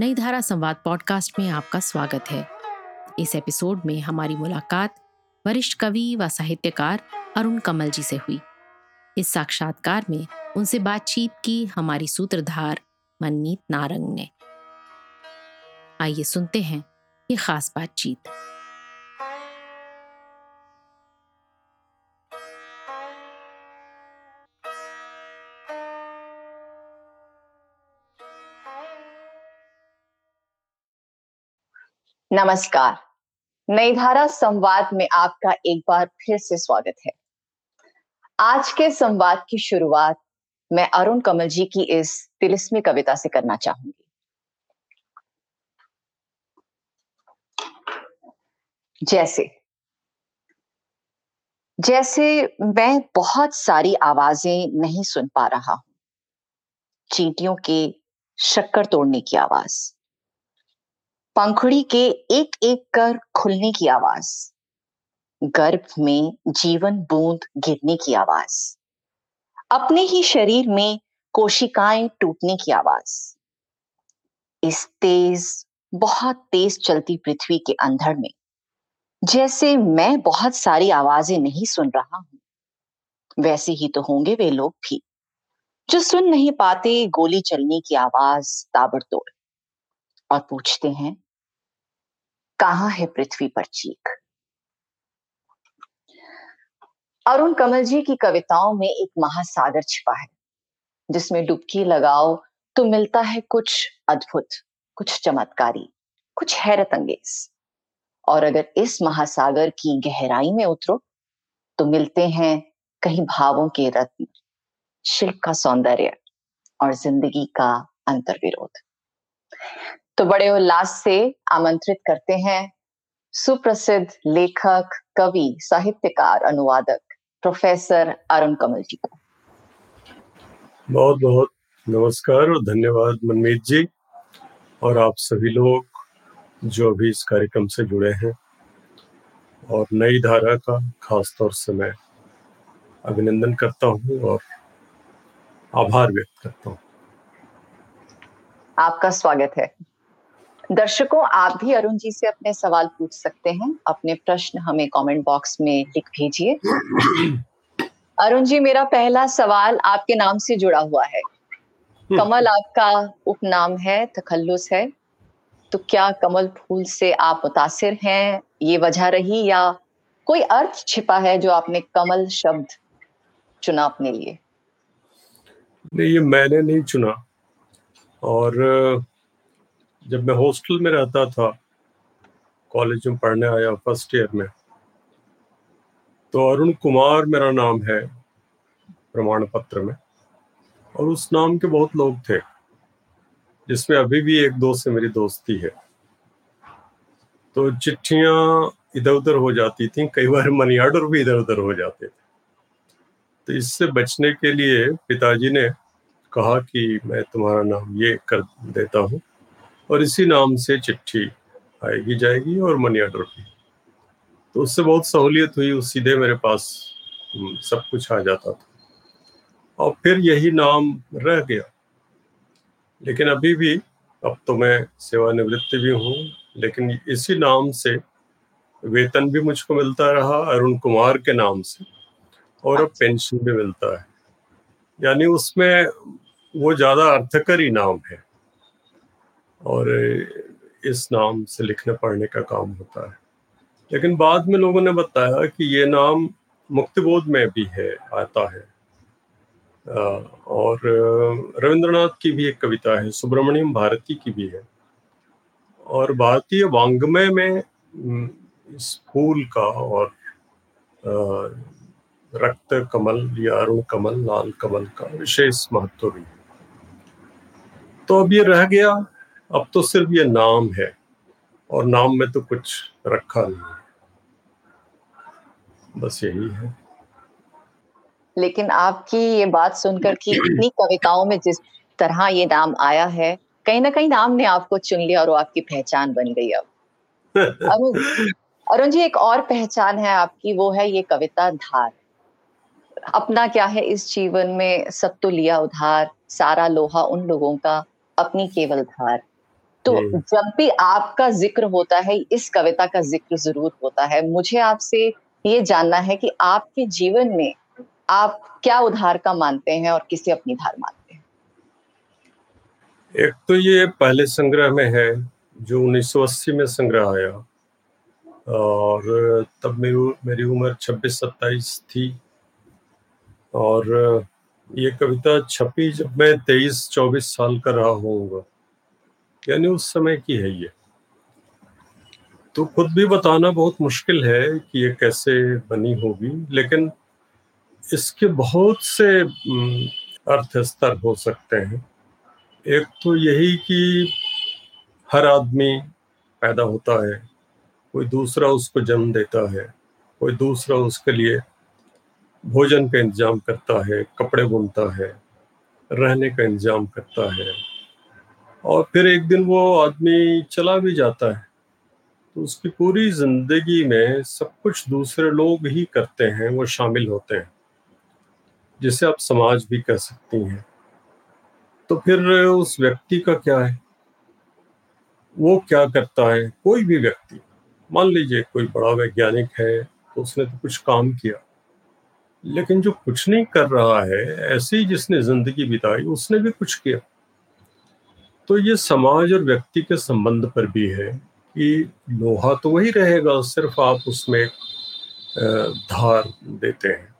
नई धारा संवाद पॉडकास्ट में आपका स्वागत है। इस एपिसोड में हमारी मुलाकात वरिष्ठ कवि व साहित्यकार अरुण कमल जी से हुई। इस साक्षात्कार में उनसे बातचीत की हमारी सूत्रधार मनमीत नारंग ने। आइए सुनते हैं ये खास बातचीत। नमस्कार। नई धारा संवाद में आपका एक बार फिर से स्वागत है। आज के संवाद की शुरुआत मैं अरुण कमल जी की इस तिलिस्मी कविता से करना चाहूँगी। जैसे जैसे मैं बहुत सारी आवाज़ें नहीं सुन पा रहा हूँ, चींटियों के शक्कर तोड़ने की आवाज़। पंखुड़ी के एक एक कर खुलने की आवाज़। गर्भ में जीवन बूंद गिरने की आवाज़। अपने ही शरीर में कोशिकाएँ टूटने की आवाज़। इस तेज, बहुत तेज चलती पृथ्वी के अंधड़ में, जैसे मैं बहुत सारी आवाज़ें नहीं सुन रहा हूँ, वैसे ही तो होंगे वे लोग भी, जो सुन नहीं पाते गोली चलने की आवाज़ ताबड़तोड़। और पूछते हैं कहाँ है पृथ्वी पर चीख? अरुण कमल जी की कविताओं में एक महासागर छिपा है, जिसमें डुबकी लगाओ तो मिलता है कुछ अद्भुत, कुछ चमत्कारी, कुछ हैरत अंगेज। और अगर इस महासागर की गहराई में उतरो तो मिलते हैं कहीं भावों के रत्न, शिल्प का सौंदर्य और ज़िंदगी का अंतर्विरोध। तो बड़े उल्लास से आमंत्रित करते हैं सुप्रसिद्ध लेखक कवि साहित्यकार अनुवादक प्रोफेसर अरुण कमल जी को। बहुत बहुत नमस्कार और धन्यवाद मनमीत जी और आप सभी लोग जो अभी इस कार्यक्रम से जुड़े हैं और नई धारा का खास तौर से मैं अभिनंदन करता हूँ और आभार व्यक्त करता हूँ। आपका स्वागत है। दर्शकों, आप भी अरुण जी से अपने सवाल पूछ सकते हैं। अपने प्रश्न हमें कमेंट बॉक्स में लिख भेजिए। अरुण जी, मेरा पहला सवाल आपके नाम से जुड़ा हुआ है। कमल आपका उपनाम है, तखल्लुस है। तो क्या कमल फूल से आप मुतासिर हैं? ये वजह रही या कोई अर्थ छिपा है जो आपने कमल शब्द चुना अपने लिए? नहीं, ये मैंने नहीं चुना। और जब मैं हॉस्टल में रहता था, कॉलेज में पढ़ने आया फ़र्स्ट ईयर में तो अरुण कुमार मेरा नाम है प्रमाण पत्र में। और उस नाम के बहुत लोग थे, जिसमें अभी भी एक दो से मेरी दोस्ती है। तो चिट्ठियाँ इधर उधर हो जाती थी, कई बार मनी ऑर्डर भी इधर उधर हो जाते थे। तो इससे बचने के लिए पिताजी ने कहा कि मैं तुम्हारा नाम ये कर देता हूँ और इसी नाम से चिट्ठी आएगी जाएगी और मनी ऑर्डर भी तो उससे बहुत सहूलियत हुई उस सीधे मेरे पास हम्म, सब कुछ आ जाता था। और फिर यही नाम रह गया। लेकिन अभी भी अब तो मैं सेवानिवृत्त भी हूँ लेकिन इसी नाम से वेतन भी मुझको मिलता रहा अरुण कुमार के नाम से और अब पेंशन भी मिलता है। यानी उसमें वो ज़्यादा अर्थकरी नाम है। और इस नाम से लिखने पढ़ने का काम होता है। लेकिन बाद में लोगों ने बताया कि ये नाम मुक्तिबोध में भी है, आता है। और, रविंद्रनाथ की भी एक कविता है, सुब्रमण्यम भारती की भी है। और भारतीय वांग्मय में इस फूल का और रक्त कमल या अरुण कमल, लाल कमल का विशेष महत्व भी है। तो अब ये रह गया अब तो सिर्फ़ ये नाम है, और नाम में तो कुछ रखा नहीं है। बस यही है। लेकिन आपकी ये बात सुनकर कि इतनी कविताओं में जिस तरह ये नाम आया है, कहीं ना कहीं नाम ने आपको चुन लिया और वो आपकी पहचान बन गई अब। अरुण जी, एक और पहचान है आपकी, वो है ये कविता धार। अपना क्या है इस जीवन में सब तो लिया उधार, सारा लोहा उन लोगों का, अपनी केवल धार। तो जब भी आपका ज़िक्र होता है इस कविता का ज़िक्र ज़रूर होता है। मुझे आपसे ये जानना है कि आपके जीवन में आप क्या उधार का मानते हैं और किसे अपनी धार मानते हैं? एक तो ये पहले संग्रह में है जो 1980 में संग्रह आया। और तब मेरी मेरी उम्र 26-27 थी। और ये कविता छपी जब मैं 23-24 साल का रहा होऊँगा। यानी उस समय की है ये। तो खुद भी बताना बहुत मुश्किल है कि ये कैसे बनी होगी, लेकिन इसके बहुत से अर्थ स्तर हो सकते हैं। एक तो यही कि हर आदमी पैदा होता है, कोई दूसरा उसको जन्म देता है, कोई दूसरा उसके लिए भोजन का इंतज़ाम करता है, कपड़े बुनता है, रहने का इंतज़ाम करता है। और फिर एक दिन वो आदमी चला भी जाता है। तो उसकी पूरी ज़िंदगी में सब कुछ दूसरे लोग ही करते हैं, वो शामिल होते हैं, जिसे आप समाज भी कह सकती हैं। तो फिर उस व्यक्ति का क्या है? वो क्या करता है? कोई भी व्यक्ति, मान लीजिए कोई बड़ा वैज्ञानिक है तो उसने तो कुछ काम किया, लेकिन जो कुछ नहीं कर रहा है, ऐसे ही जिसने ज़िंदगी बिताई, उसने भी कुछ किया। तो ये समाज और व्यक्ति के संबंध पर भी है कि लोहा तो वही रहेगा, सिर्फ़ आप उसमें धार देते हैं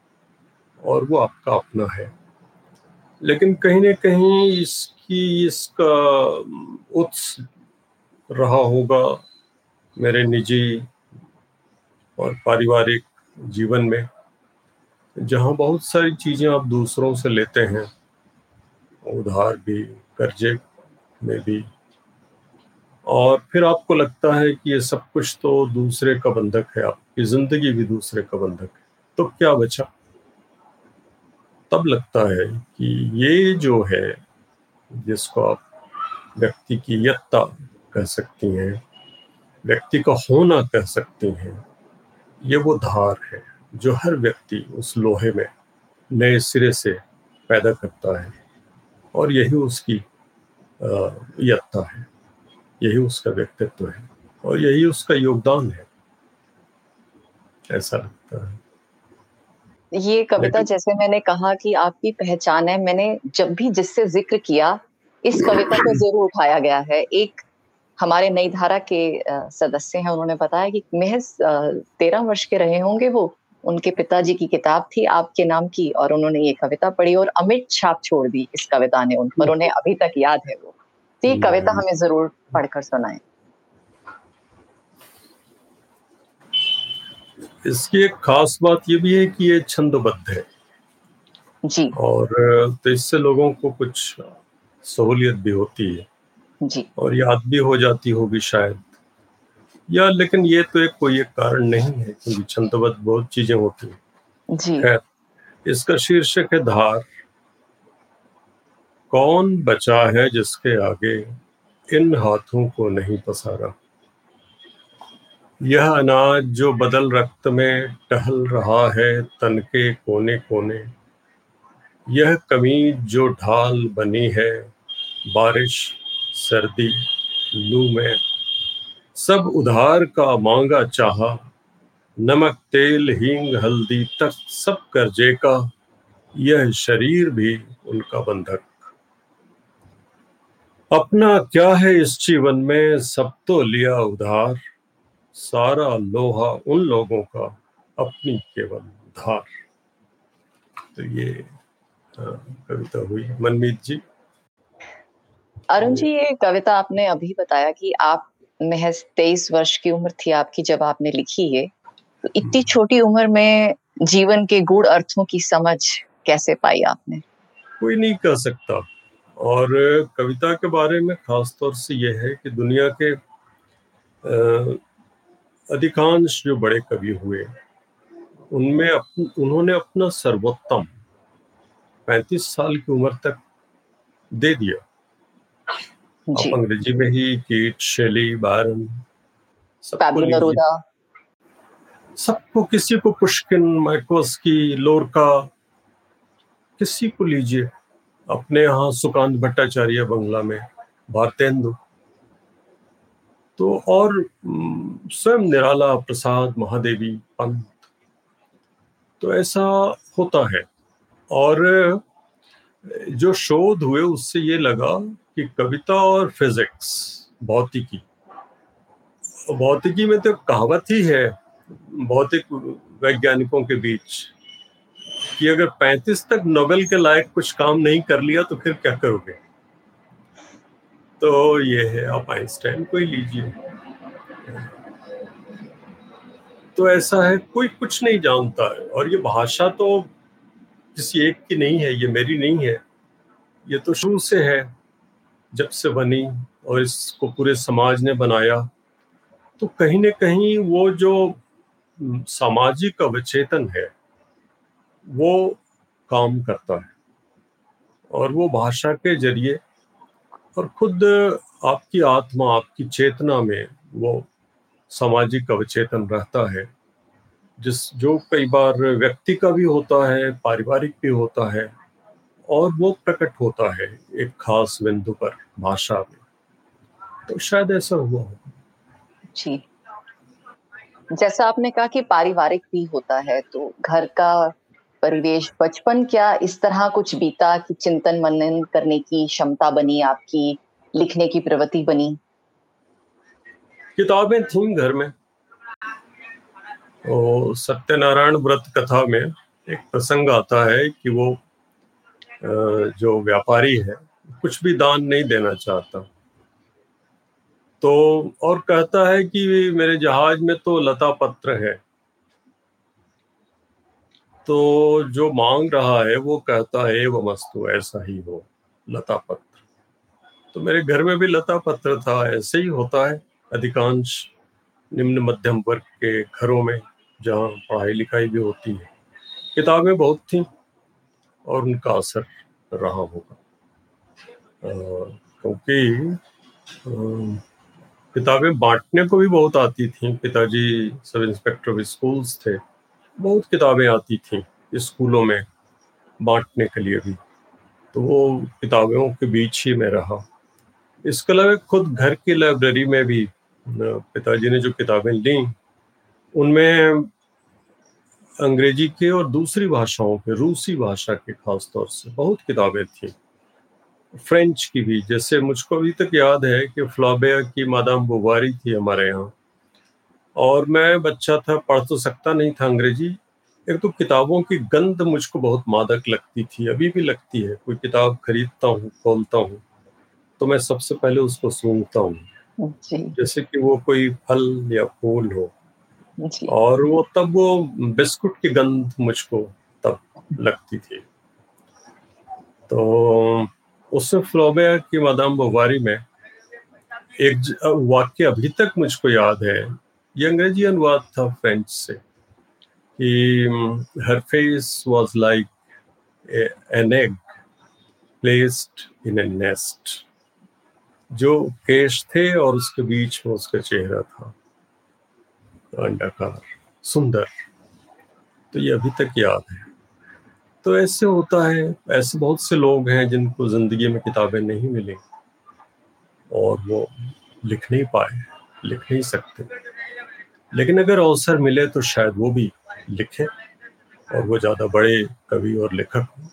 और वो आपका अपना है। लेकिन कहीं ना कहीं इसकी, इसका उत्स रहा होगा मेरे निजी और पारिवारिक जीवन में, जहाँ बहुत सारी चीज़ें आप दूसरों से लेते हैं, उधार भी, कर्जे में भी और फिर आपको लगता है कि ये सब कुछ तो दूसरे का बंधक है, आपकी ज़िंदगी भी दूसरे का बंधक है। तो क्या बचा? तब लगता है कि ये जो है, जिसको आप व्यक्ति की यत्ता कह सकती हैं, व्यक्ति का होना कह सकती हैं, ये वो धार है जो हर व्यक्ति उस लोहे में नए सिरे से पैदा करता है। और यही उसकी यत्ता है। यही उसका व्यक्तित्व है और यही उसका योगदान है। ऐसा लगता है। ये कविता जैसे मैंने कहा कि आपकी पहचान है मैंने जब भी जिससे ज़िक्र किया इस कविता को ज़रूर उठाया गया है। एक हमारे नई धारा के सदस्य हैं उन्होंने बताया कि महज तेरह वर्ष के रहे होंगे वो। उनके पिताजी की किताब थी आपके नाम की और उन्होंने ये कविता पढ़ी और अमिट छाप छोड़ दी इस कविता ने उन पर उन्हें अभी तक याद है वो। तो ये कविता हमें ज़रूर पढ़कर सुनाए। इसकी एक खास बात ये भी है कि ये छंदबद्ध है। जी। और तो इससे लोगों को कुछ सहूलियत भी होती है। जी। और याद भी हो जाती होगी शायद। या लेकिन ये तो एक कोई एक कारण नहीं है क्योंकि छंदबद्ध बहुत चीज़ें होती हैं। जी। खैर इसका शीर्षक है धार। कौन बचा है जिसके आगे इन हाथों को नहीं पसारा? यह अनाज जो बदल रक्त में टहल रहा है तन के कोने कोने यह कमी जो ढाल बनी है बारिश सर्दी लू में सब उधार का मांगा चाहा। नमक तेल हींग हल्दी तक सब कर्जे का यह शरीर भी उनका बंधक। अपना क्या है इस जीवन में? सब तो लिया उधार सारा लोहा उन लोगों का अपनी केवल धार। तो ये कविता हुई। मनमीत जी। अरुण जी। ये कविता आपने अभी बताया कि आप महज तेईस वर्ष की उम्र थी आपकी जब आपने लिखी है तो इतनी छोटी उम्र में जीवन के गुड़ अर्थों की समझ कैसे पाई आपने? कोई नहीं कह सकता। और कविता के बारे में खास तौर से यह है कि दुनिया के अधिकांश जो बड़े कवि हुए उनमें अप, उन्होंने अपना सर्वोत्तम 35 साल की उम्र तक दे दिया। आप अंग्रेज़ी में ही कीट शेली बारन सबको सबको किसी को पुष्किन माइकोस्की लोरका किसी को लीजिए। अपने यहाँ सुकांत भट्टाचार्य बंगला में भारतेंदु तो और स्वयं निराला प्रसाद महादेवी पंत। तो ऐसा होता है। और जो शोध हुए, उससे ये लगा कि कविता और फिजिक्स भौतिकी। भौतिकी में तो कहावत ही है, भौतिक वैज्ञानिकों के बीच, कि अगर 35 तक नोबेल के लायक कुछ काम नहीं कर लिया तो फिर क्या करोगे? तो ये है, आप आइंस्टाइन को ही लीजिए। तो ऐसा है, कोई कुछ नहीं जानता है। और ये भाषा तो किसी एक की नहीं है, ये मेरी नहीं है। ये तो शुरू से है, जब से बनी और इसको पूरे समाज ने बनाया। तो कहीं ना कहीं वो जो सामाजिक अवचेतन है, वो काम करता है। और वो भाषा के ज़रिए और खुद आपकी आत्मा, आपकी चेतना में वो सामाजिक अवचेतन रहता है। जिस जो कई बार व्यक्ति का भी होता है पारिवारिक भी होता है और वो प्रकट होता है एक खास बिंदु पर भाषा में। तो शायद ऐसा हुआ हो। जी। जैसा आपने कहा कि पारिवारिक भी होता है तो घर का परिवेश बचपन क्या इस तरह कुछ बीता कि चिंतन मनन करने की क्षमता बनी आपकी लिखने की प्रवृत्ति बनी? किताबें थी घर में। और सत्यनारायण व्रत कथा में एक प्रसंग आता है कि वो जो व्यापारी है, कुछ भी दान नहीं देना चाहता। तो और कहता है कि मेरे जहाज़ में तो लता पत्र है। तो जो मांग रहा है, वो कहता है वो मस्तु ऐसा ही हो, लता पत्र। तो मेरे घर में भी लता पत्र था, ऐसे ही होता है अधिकांश निम्न मध्यम वर्ग के घरों में। जहाँ पढ़ाई लिखाई भी होती है। किताबें बहुत थी और उनका असर रहा होगा। क्योंकि किताबें बांटने को भी बहुत आती थी। पिताजी सब इंस्पेक्टर ऑफ़ स्कूल्स थे। बहुत किताबें आती थी स्कूलों में बांटने के लिए भी। तो वो किताबों के बीच ही में रहा। इसके अलावा खुद घर की लाइब्रेरी में भी पिताजी ने जो किताबें ली उनमें अंग्रेज़ी के और दूसरी भाषाओं के रूसी भाषा के खास तौर से बहुत किताबें थी। फ्रेंच की भी जैसे मुझको अभी तक याद है कि फ्लॉबे की मादाम बुबारी थी हमारे यहाँ। और मैं बच्चा था पढ़ तो सकता नहीं था अंग्रेज़ी। एक तो किताबों की गंध मुझको बहुत मादक लगती थी अभी भी लगती है। कोई किताब खरीदता हूँ खोलता हूँ तो मैं सबसे पहले उसको सूंघता हूँ। जैसे कि वो कोई फल या फूल हो। और वो तब वो बिस्कुट की गंध मुझको तब लगती थी। तो उससे फ्लोबे की मदाम बवारी में एक वाक्य अभी तक मुझको याद है। ये अंग्रेज़ी अनुवाद था फ्रेंच से कि हर face was like an egg placed in a nest जो केश थे और उसके बीच में उसका चेहरा था। अंडाकार सुंदर। तो ये अभी तक याद है। तो ऐसे होता है ऐसे बहुत से लोग हैं जिनको ज़िंदगी में किताबें नहीं मिली और वो लिख नहीं पाए लिख नहीं सकते। लेकिन अगर अवसर मिले तो शायद वो भी लिखे और वो ज़्यादा बड़े कवि और लेखक हो।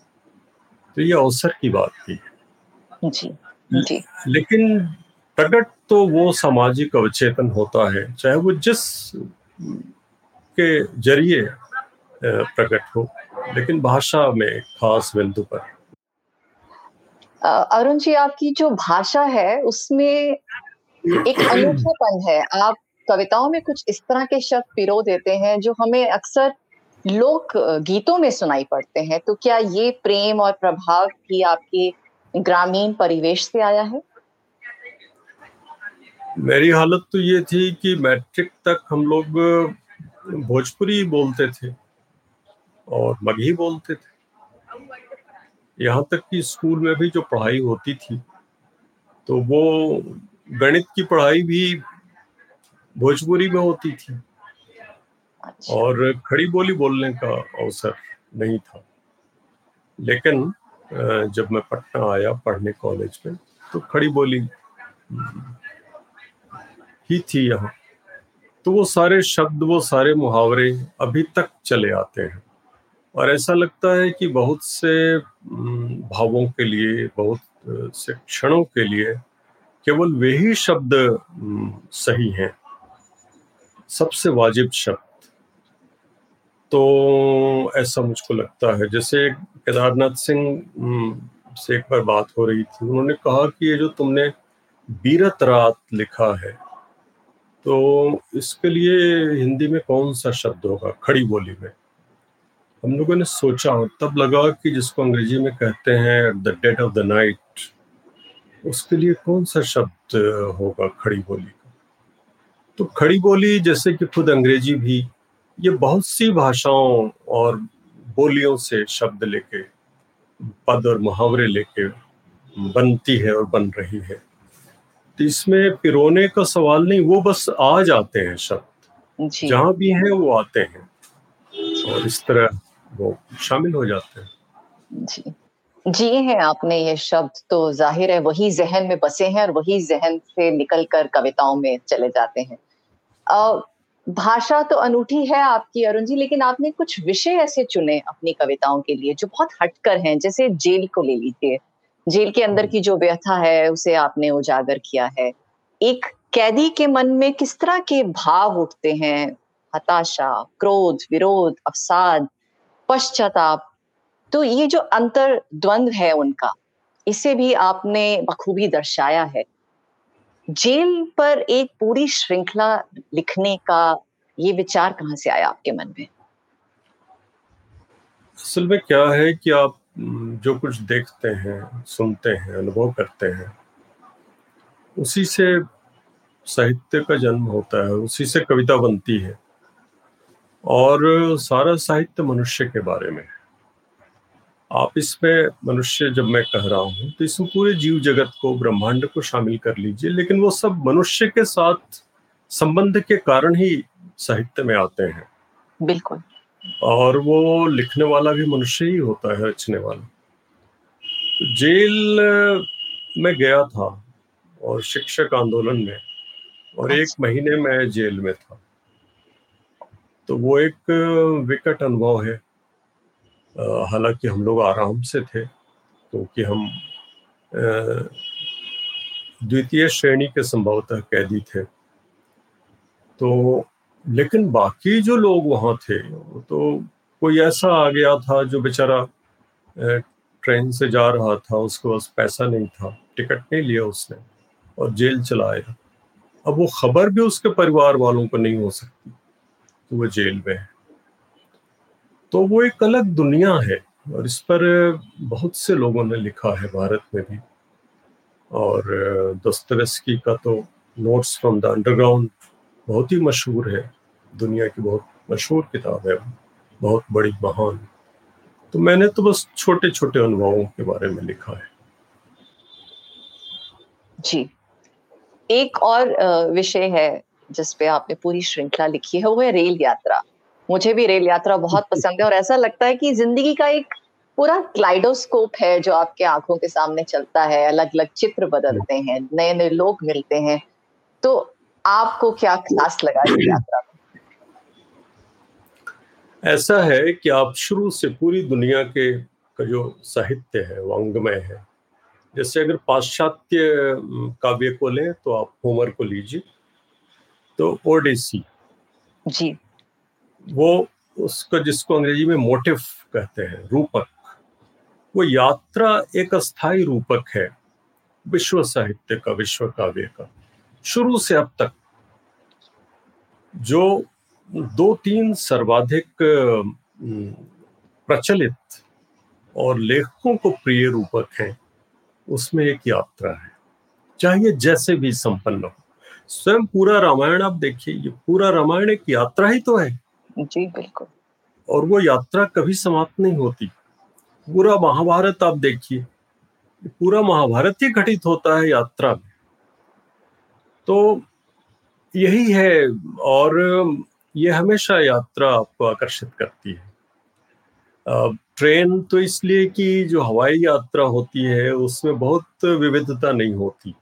तो ये अवसर की बात थी। जी जी। लेकिन प्रकट तो वो सामाजिक अवचेतन होता है चाहे वो जिस के ज़रिए प्रकट हो लेकिन भाषा में खास बिंदु पर। अरुण जी आपकी जो भाषा है उसमें एक अनूठापन है। आप कविताओं में कुछ इस तरह के शब्द पिरो देते हैं जो हमें अक्सर लोक गीतों में सुनाई पड़ते हैं। तो क्या ये प्रेम और प्रभाव भी आपके ग्रामीण परिवेश से आया है? मेरी हालत तो ये थी कि मैट्रिक तक हम लोग भोजपुरी बोलते थे और मगही बोलते थे। यहाँ तक कि स्कूल में भी जो पढ़ाई होती थी तो वो गणित की पढ़ाई भी भोजपुरी में होती थी। अच्छा। और खड़ी बोली बोलने का अवसर नहीं था। लेकिन जब मैं पटना आया पढ़ने कॉलेज में तो खड़ी बोली ही थी यहाँ। तो वो सारे शब्द, वो सारे मुहावरे अभी तक चले आते हैं। और ऐसा लगता है कि बहुत से भावों के लिए, बहुत से क्षणों के लिए केवल वे ही शब्द सही हैं। सबसे वाजिब शब्द। तो ऐसा मुझको लगता है। जैसे केदारनाथ सिंह से एक बार बात हो रही थी। उन्होंने कहा कि ये जो तुमने बीरत रात लिखा है तो इसके लिए हिंदी में कौन सा शब्द होगा? खड़ी बोली में। हम लोगों ने सोचा, तब लगा कि जिसको अंग्रेज़ी में कहते हैं the dead of the night उसके लिए कौन सा शब्द होगा खड़ी बोली का? तो खड़ी बोली जैसे कि खुद अंग्रेज़ी भी, ये बहुत सी भाषाओं और बोलियों से शब्द लेके, पद और मुहावरे लेके बनती है और बन रही है। इसमें पिरोने का सवाल नहीं वो बस आ जाते हैं शब्द। जहाँ भी हैं वो आते हैं। और इस तरह वो शामिल हो जाते हैं। जी। जी हैं आपने ये शब्द तो ज़ाहिर है वही जहन में बसे हैं और वही जहन से निकलकर कविताओं में चले जाते हैं। भाषा तो अनूठी है आपकी अरुण जी लेकिन आपने कुछ विषय ऐसे चुने अपनी कविताओं के लिए जो बहुत हटकर हैं जैसे जेल को ले लीजिए। जेल के अंदर की जो व्यथा है उसे आपने उजागर किया है। एक कैदी के मन में किस तरह के भाव उठते हैं? हताशा क्रोध विरोध अवसाद पश्चाताप। तो ये जो अंतर द्वंद्व है उनका इसे भी आपने बखूबी दर्शाया है। जेल पर एक पूरी श्रृंखला लिखने का ये विचार कहाँ से आया आपके मन में? असल में क्या है कि आप जो कुछ देखते हैं, सुनते हैं, अनुभव करते हैं, उसी से साहित्य का जन्म होता है, उसी से कविता बनती है। और सारा साहित्य मनुष्य के बारे में है। आप इसमें मनुष्य जब मैं कह रहा हूँ तो इसमें पूरे जीव जगत को, ब्रह्मांड को शामिल कर लीजिए, लेकिन वो सब मनुष्य के साथ संबंध के कारण ही साहित्य में आते हैं। बिल्कुल। और वो लिखने वाला भी मनुष्य ही होता है रचने वाला। तो जेल में गया था और शिक्षक आंदोलन में और एक अच्छा। महीने में जेल में था। तो वो एक विकट अनुभव है। हालाँकि हम लोग आराम से थे क्योंकि हम द्वितीय श्रेणी के संभवतः कैदी थे। तो लेकिन बाकी जो लोग वहाँ थे तो कोई ऐसा आ गया था जो बेचारा ट्रेन से जा रहा था, उसके पास पैसा नहीं था, टिकट नहीं लिया उसने और जेल चला आया। अब वो खबर भी उसके परिवार वालों को नहीं हो सकती तो वो जेल में है। तो वो एक अलग दुनिया है और इस पर बहुत से लोगों ने लिखा है भारत में भी। और दस्तवेस्की का तो नोट्स फ्रॉम द अंडरग्राउंड बहुत ही मशहूर है। दुनिया की बहुत मशहूर किताब है बहुत बड़ी महान। तो मैंने तो बस छोटे छोटे अनुभवों के बारे में लिखा है। जी। एक और विषय है जिसपे आपने पूरी श्रृंखला लिखी है वो है रेल यात्रा। मुझे भी रेल यात्रा बहुत पसंद है और ऐसा लगता है कि ज़िंदगी का एक पूरा क्लाइडोस्कोप है जो आपके आँखों के सामने चलता है अलग अलग चित्र बदलते हैं नए नए लोग मिलते हैं। तो आपको क्या खास लगा रेल यात्रा ऐसा है कि आप शुरू से पूरी दुनिया के का जो साहित्य है वांग्मय है। जैसे अगर पाश्चात्य काव्य को लें तो आप होमर को लीजिए तो ओडेसी जी। वो उसका जिसको अंग्रेज़ी में मोटिव कहते हैं रूपक। वो यात्रा एक अस्थाई रूपक है विश्व साहित्य का विश्व काव्य का। शुरू से अब तक जो दो तीन सर्वाधिक प्रचलित और लेखकों को प्रिय रूपक हैं। उसमें एक यात्रा है। चाहे जैसे भी संपन्न हो। स्वयं पूरा रामायण आप देखिए ये पूरा रामायण एक यात्रा ही तो है। जी बिल्कुल। और वो यात्रा कभी समाप्त नहीं होती। पूरा महाभारत आप देखिए। पूरा महाभारत ही घटित होता है यात्रा में। तो यही है। और ये हमेशा यात्रा आपको आकर्षित करती है। ट्रेन तो इसलिए कि जो हवाई यात्रा होती है, उसमें बहुत विविधता नहीं होती।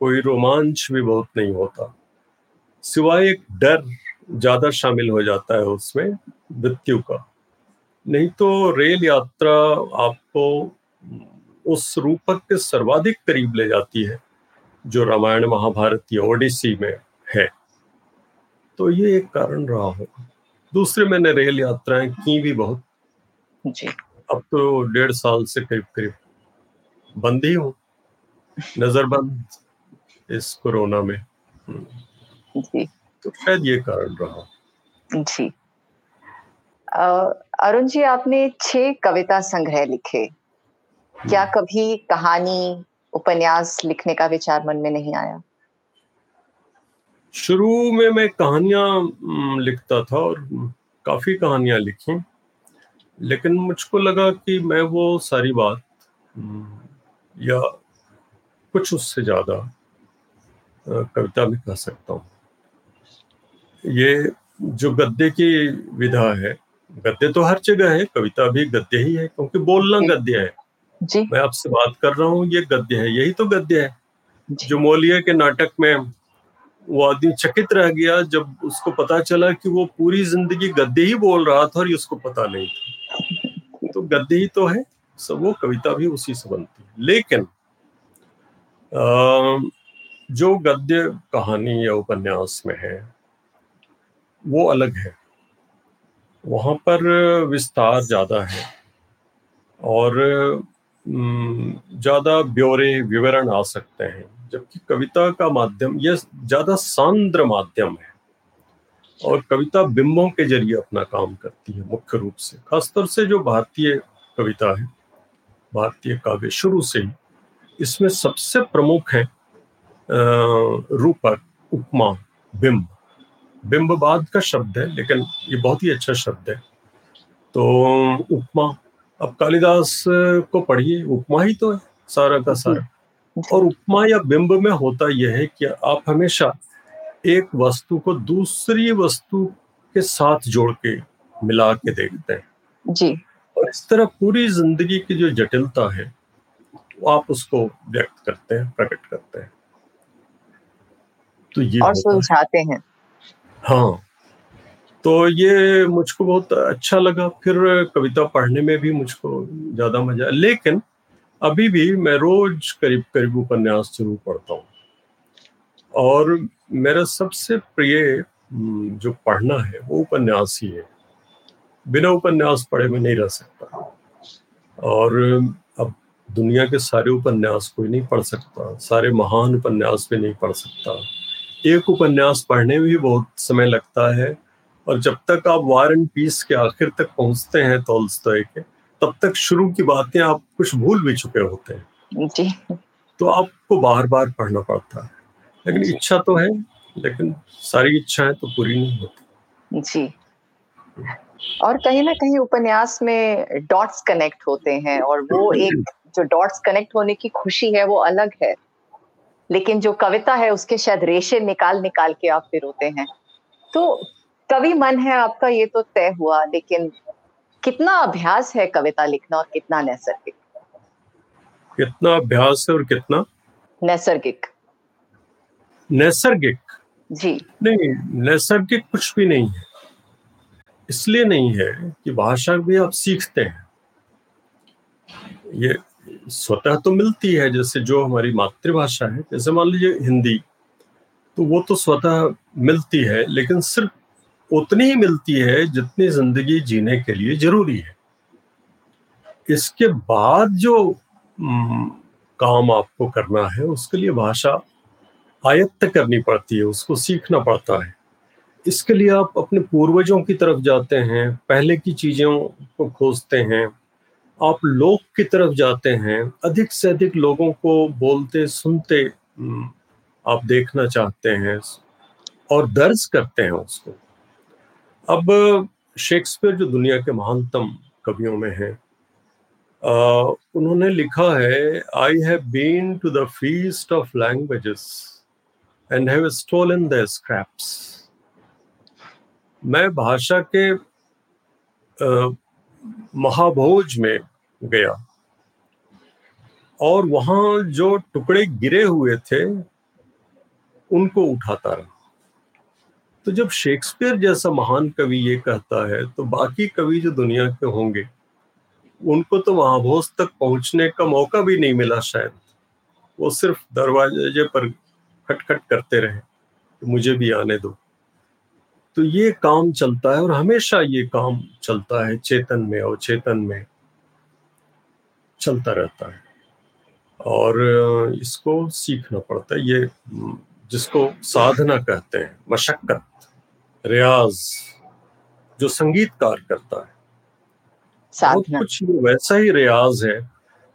कोई रोमांच भी बहुत नहीं होता। सिवाय एक डर ज़्यादा शामिल हो जाता है उसमें, मृत्यु का। नहीं तो रेल यात्रा आपको उस रूपक के सर्वाधिक करीब ले जाती है, जो रामायण, महाभारत या ओडिसी में है। तो ये एक कारण रहा होगा। दूसरे मैंने रेल यात्राएँ की भी बहुत। जी। अब तो डेढ़ साल से करीब करीब बंद ही हूँ। नजरबंद इस कोरोना में। जी। तो शायद ये कारण रहा। जी। अरुण जी आपने छह कविता संग्रह लिखे। क्या कभी कहानी उपन्यास लिखने का विचार मन में नहीं आया? शुरू में मैं कहानियाँ लिखता था और काफ़ी कहानियाँ लिखी। लेकिन मुझको लगा कि मैं वो सारी बात या कुछ उससे ज़्यादा कविता में कह सकता हूँ। ये जो गद्य की विधा है गद्य तो हर जगह है कविता भी गद्य ही है क्योंकि बोलना गद्य है। जी। मैं आपसे बात कर रहा हूँ ये गद्य है यही तो गद्य है। जो मोलिया के नाटक में वो आदमी चकित रह गया जब उसको पता चला कि वो पूरी ज़िंदगी गद्य ही बोल रहा था और ये उसको पता नहीं था। तो गद्य ही तो है सब वो कविता भी उसी से बनती है। लेकिन आ, जो गद्य कहानी या उपन्यास में है वो अलग है। वहाँ पर विस्तार ज़्यादा है और ज़्यादा ब्यौरे, विवरण आ सकते हैं, जबकि कविता का माध्यम यह ज़्यादा सांद्र माध्यम है। और कविता बिंबों के ज़रिए अपना काम करती है, मुख्य रूप से। खासतौर से जो भारतीय कविता है, भारतीय काव्य शुरू से ही, इसमें सबसे प्रमुख है रूपक, उपमा, बिंब। बिंब बाद का शब्द है, लेकिन ये बहुत ही अच्छा शब्द है। तो उपमा अब कालिदास को पढ़िए उपमा ही तो है सारा का सारा। और उपमा या बिंब में होता यह है कि आप हमेशा एक वस्तु को दूसरी वस्तु के साथ जोड़ के मिला के देखते हैं। जी। और इस तरह पूरी ज़िंदगी की जो जटिलता है आप उसको व्यक्त करते हैं प्रकट करते हैं। तो ये और सुलझाते हैं। हाँ। तो ये मुझको बहुत अच्छा लगा। फिर कविता पढ़ने में भी मुझको ज़्यादा मज़ा लेकिन अभी भी मैं रोज करीब करीब उपन्यास ज़रूर पढ़ता हूँ। और मेरा सबसे प्रिय हम्म, जो पढ़ना है वो उपन्यास ही है। बिना उपन्यास पढ़े मैं नहीं रह सकता। और अब दुनिया के सारे उपन्यास कोई नहीं पढ़ सकता सारे महान उपन्यास भी नहीं पढ़ सकता। एक उपन्यास पढ़ने में भी बहुत समय लगता है। और जब तक आप वार एंड पीस के आखिर तक पहुँचते हैं तोल्स्तोय के तब तक शुरू की बातें आप कुछ भूल भी चुके होते हैं। जी। तो आपको बार बार पढ़ना पड़ता है। लेकिन इच्छा तो है लेकिन सारी इच्छाएँ तो पूरी नहीं होती। जी। और कहीं ना कहीं उपन्यास में डॉट्स कनेक्ट होते हैं और वो एक जो डॉट्स कनेक्ट होने की खुशी है वो अलग है। लेकिन जो कविता है उसके शायद रेशे निकाल निकाल के आप फिर होते हैं। तो कवि मन है आपका ये तो तय हुआ लेकिन कितना अभ्यास है कविता लिखना और कितना नैसर्गिक? कितना अभ्यास है और कितना? नैसर्गिक। नैसर्गिक? जी। नहीं नैसर्गिक कुछ भी नहीं है। इसलिए नहीं है कि भाषा भी आप सीखते हैं। ये स्वतः तो मिलती है जैसे जो हमारी मातृभाषा है जैसे मान लीजिए हिंदी तो वो तो स्वतः मिलती है लेकिन सिर्फ़ उतनी ही मिलती है जितनी ज़िंदगी जीने के लिए ज़रूरी है। इसके बाद जो काम आपको करना है, उसके लिए भाषा आयत्त करनी पड़ती है, उसको सीखना पड़ता है। इसके लिए आप अपने पूर्वजों की तरफ़ जाते हैं, पहले की चीज़ों को खोजते हैं, आप लोग की तरफ़ जाते हैं, अधिक से अधिक लोगों को बोलते, सुनते आप देखना चाहते हैं, और दर्ज करते हैं उसको। अब शेक्सपियर जो दुनिया के महानतम कवियों में हैं उन्होंने लिखा है I have been to the feast of languages and have stolen the scraps मैं भाषा के महाभोज में गया और वहाँ जो टुकड़े गिरे हुए थे, उनको उठाता रहा। तो जब शेक्सपियर जैसा महान कवि ये कहता है तो बाकी कवि जो दुनिया के होंगे, उनको तो महाभोज तक पहुँचने का मौका भी नहीं मिला शायद। वो सिर्फ़ दरवाजे पर खटखट करते रहे तो मुझे भी आने दो। तो ये काम चलता है, और हमेशा ये काम चलता है, चेतन में और चेतन में चलता रहता है। और इसको सीखना पड़ता है, ये जिसको साधना कहते हैं, मशक्कत। रियाज जो संगीतकार करता है। बहुत कुछ वैसा ही रियाज है।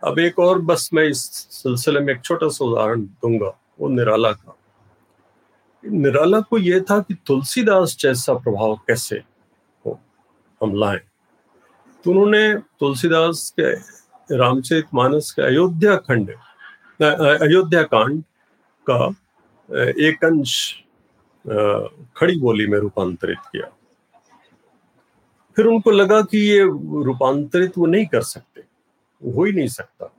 अब एक और बस मैं इस सिलसिले में एक छोटा सा उदाहरण दूँगा वो निराला का। निराला को यह था कि तुलसीदास जैसा प्रभाव कैसे हो हम लाए। तो उन्होंने तुलसीदास के रामचरित मानस के अयोध्या खंड अयोध्या कांड का एक अंश खड़ी बोली में रूपांतरित किया। फिर उनको लगा कि ये रूपांतरित वो नहीं कर सकते, हो ही नहीं सकता।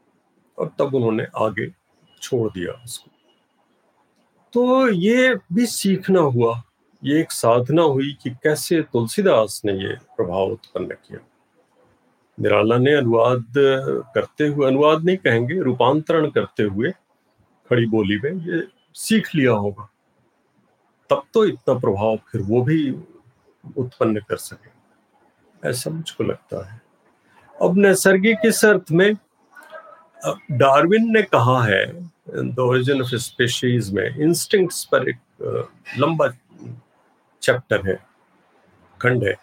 और तब उन्होंने आगे छोड़ दिया उसको। तो ये भी सीखना हुआ, ये एक साधना हुई कि कैसे तुलसीदास ने ये प्रभाव उत्पन्न किया। निराला ने अनुवाद करते हुए, अनुवाद नहीं कहेंगे, रूपांतरण करते हुए खड़ी बोली में ये सीख लिया होगा। तब तो इतना प्रभाव फिर वो भी उत्पन्न कर सके। ऐसा मुझको लगता है। अब नैसर्गिक इस अर्थ में डार्विन ने कहा है, द ओरिजिन ऑफ़ स्पेशीज में इंस्टिंक्ट्स पर एक लंबा चैप्टर है, खंड है।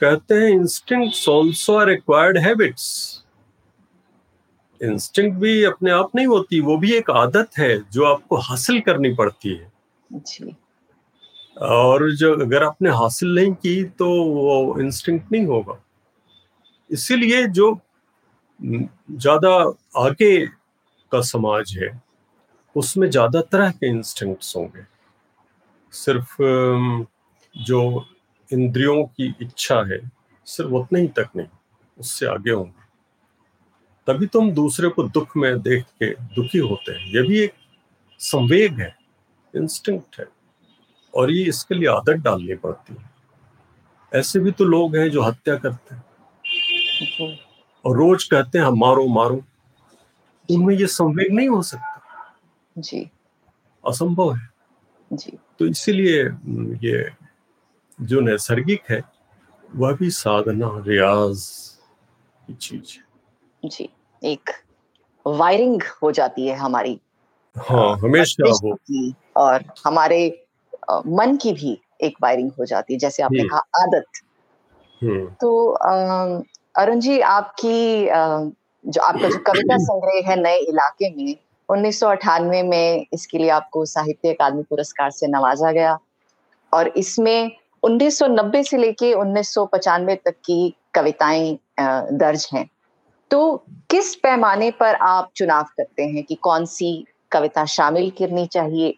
कहते हैं instincts also are acquired habits instinct भी अपने आप नहीं होती, वो भी एक आदत है जो आपको हासिल करनी पड़ती है। जी। और जो अगर आपने हासिल नहीं की तो वो इंस्टिंक्ट नहीं होगा। इसीलिए जो ज़्यादा आगे का समाज है, उसमें ज़्यादा तरह के इंस्टिंक्ट्स होंगे। सिर्फ़ जो इंद्रियों की इच्छा है, सिर्फ़ उतने ही तक नहीं, उससे आगे होंगे। तभी तो दूसरे को दुख में देख के दुखी होते हैं। यह भी एक संवेग है इंस्टिंक्ट है। और ये इसके लिए आदत डालनी पड़ती है। ऐसे भी तो लोग हैं जो हत्या करते हैं। और रोज कहते हैं हम मारो मारो। उनमें ये संवेग नहीं हो सकता। जी। असंभव है। जी। तो इसीलिए ये जो नैसर्गिक है वह भी साधना रियाज की चीज़ है। जी एक वायरिंग हो जाती है हमारी। हाँ हमेशा वो और हमारे मन की भी एक वायरिंग हो जाती है जैसे आपने हम्म। कहा आदत हम्म। तो अरुण जी आपकी जो आपका जो कविता संग्रह है नए इलाके में उन्नीस सौ अठानवे में इसके लिए आपको साहित्य अकादमी पुरस्कार से नवाजा गया और इसमें 1990 से लेके उन्नीस तक की कविताएँ दर्ज हैं तो किस पैमाने पर आप चुनाव करते हैं कि कौन सी कविता शामिल करनी चाहिए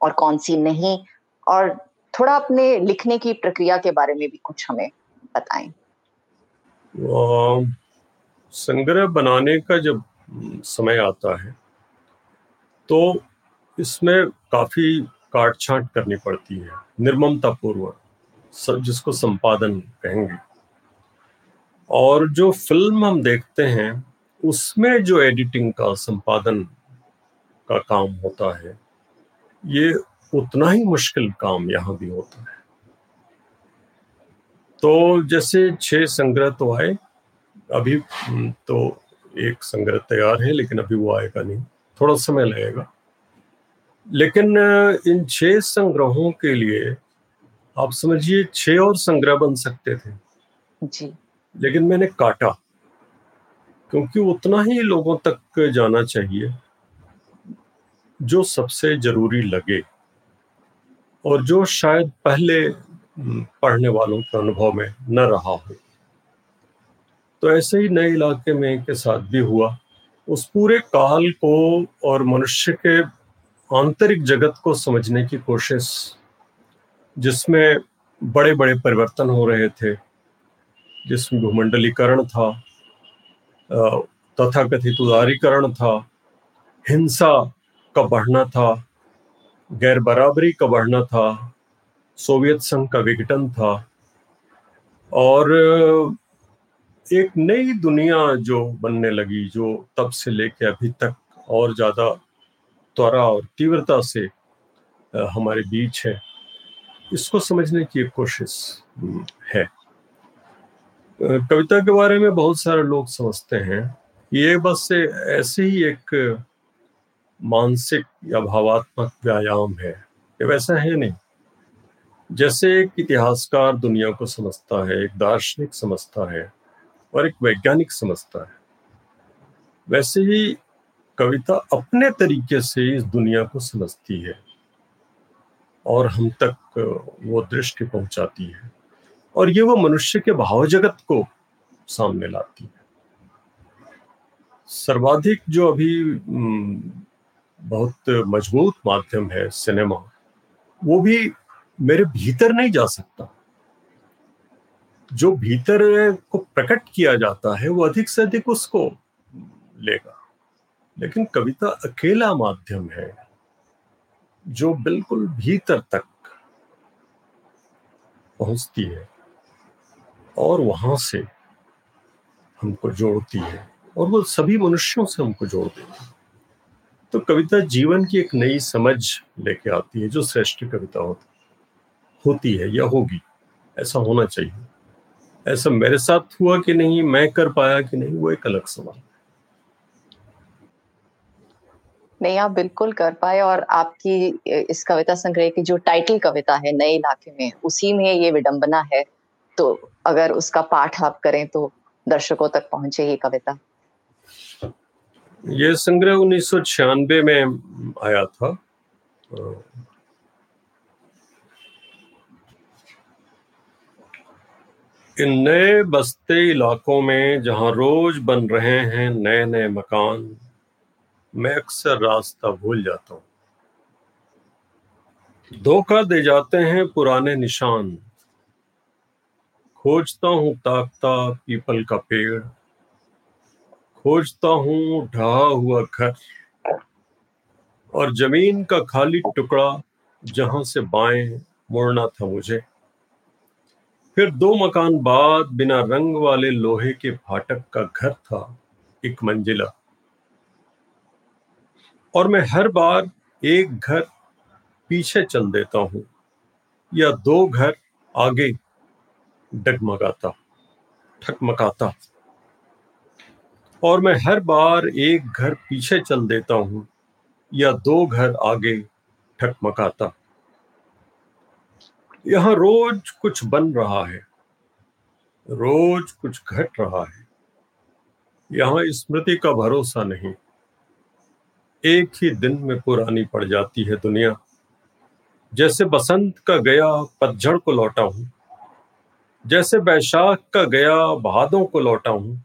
और कौन सी नहीं और थोड़ा अपने लिखने की प्रक्रिया के बारे में भी कुछ हमें बताएँ। संग्रह बनाने का जब समय आता है तो इसमें काफ़ी काट छाट करनी पड़ती है निर्ममता पूर्वक जिसको संपादन कहेंगे। और जो फ़िल्म हम देखते हैं, उसमें जो एडिटिंग का, संपादन का काम होता है, ये उतना ही मुश्किल काम यहाँ भी होता है। तो जैसे छह संग्रह तो आए अभी हम्म, तो एक संग्रह तैयार है लेकिन अभी वो आएगा नहीं। थोड़ा समय लगेगा। लेकिन इन छह संग्रहों के लिए आप समझिए छह और संग्रह बन सकते थे। जी। लेकिन मैंने काटा। क्योंकि उतना ही लोगों तक जाना चाहिए जो सबसे ज़रूरी लगे। और जो शायद पहले पढ़ने वालों के अनुभव में न रहा हो। तो ऐसे ही नए इलाके में के साथ भी हुआ। उस पूरे काल को और मनुष्य के आंतरिक जगत को समझने की कोशिश, जिसमें बड़े बड़े परिवर्तन हो रहे थे, जिसमें भूमंडलीकरण था तथा कथित उदारीकरण था, हिंसा का बढ़ना था गैर बराबरी का बढ़ना था, सोवियत संघ का विघटन था और एक नई दुनिया जो बनने लगी, जो तब से लेके अभी तक और ज़्यादा त्वरा और तीव्रता से हमारे बीच है, इसको समझने की एक कोशिश है। कविता के बारे में बहुत सारे लोग समझते हैं। ये बस ऐसे ही एक मानसिक या भावात्मक व्यायाम है। ये वैसा है नहीं। जैसे एक इतिहासकार दुनिया को समझता है, एक दार्शनिक समझता है और एक वैज्ञानिक समझता है। वैसे ही कविता अपने तरीके से इस दुनिया को समझती है और हम तक वो दृष्टि पहुंचाती है और ये वो मनुष्य के भाव जगत को सामने लाती है। सर्वाधिक जो अभी बहुत मज़बूत माध्यम है सिनेमा। वो भी मेरे भीतर नहीं जा सकता। जो भीतर को प्रकट किया जाता है, वो अधिक से अधिक उसको लेगा। लेकिन कविता अकेला माध्यम है, जो बिल्कुल भीतर तक पहुँचती है और वहाँ से हमको जोड़ती है और वो सभी मनुष्यों से हमको जोड़ देती है। तो कविता जीवन की एक नई समझ लेके आती है, जो श्रेष्ठ कविता होती होती है या होगी, ऐसा होना चाहिए। ऐसा मेरे साथ हुआ कि नहीं, मैं कर पाया कि नहीं, वो एक अलग सवाल। नहीं, आप बिल्कुल कर पाए और आपकी इस कविता संग्रह की जो टाइटल कविता है, नए इलाके में, उसी में ये विडंबना है। तो अगर उसका पाठ आप करें तो दर्शकों तक पहुँचे ये कविता। ये संग्रह उन्नीस सौ छियानबे में आया था। इन नए बस्ते इलाकों में जहाँ रोज बन रहे हैं नए नए मकान, मैं अक्सर रास्ता भूल जाता हूँ। धोखा दे जाते हैं पुराने निशान। खोजता हूँ ताकता पीपल का पेड़। खोजता हूँ, ढहा हुआ घर। और ज़मीन का खाली टुकड़ा जहाँ से बाएँ मुड़ना था मुझे। फिर दो मकान बाद बिना रंग वाले लोहे के फाटक का घर था, एक मंजिला। और मैं हर बार एक घर पीछे चल देता हूँ, या दो घर आगे डगमगाता, ठकमकाता। और मैं हर बार एक घर पीछे चल देता हूँ या दो घर आगे ठकमकाता। यहाँ रोज कुछ बन रहा है, रोज कुछ घट रहा है। यहाँ स्मृति का भरोसा नहीं। एक ही दिन में पुरानी पड़ जाती है दुनिया। जैसे बसंत का गया पतझड़ को लौटा हूँ, जैसे बैशाख का गया भादों को लौटा हूँ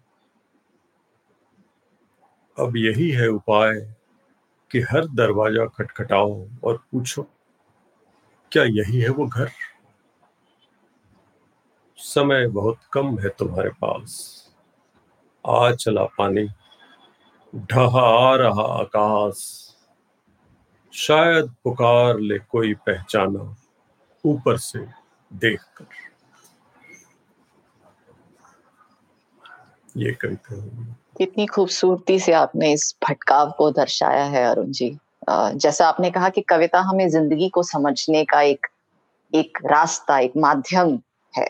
अब यही है उपाय कि हर दरवाज़ा खटखटाओ और पूछो, क्या यही है वो घर? समय बहुत कम है तुम्हारे पास। आ चला पानी, ढहा आ रहा आकाश। शायद पुकार ले कोई पहचाना ऊपर से देखकर। ये कविता कितनी खूबसूरती से आपने इस भटकाव को दर्शाया है अरुण जी। जैसा आपने कहा कि कविता हमें ज़िंदगी को समझने का एक एक रास्ता एक माध्यम है।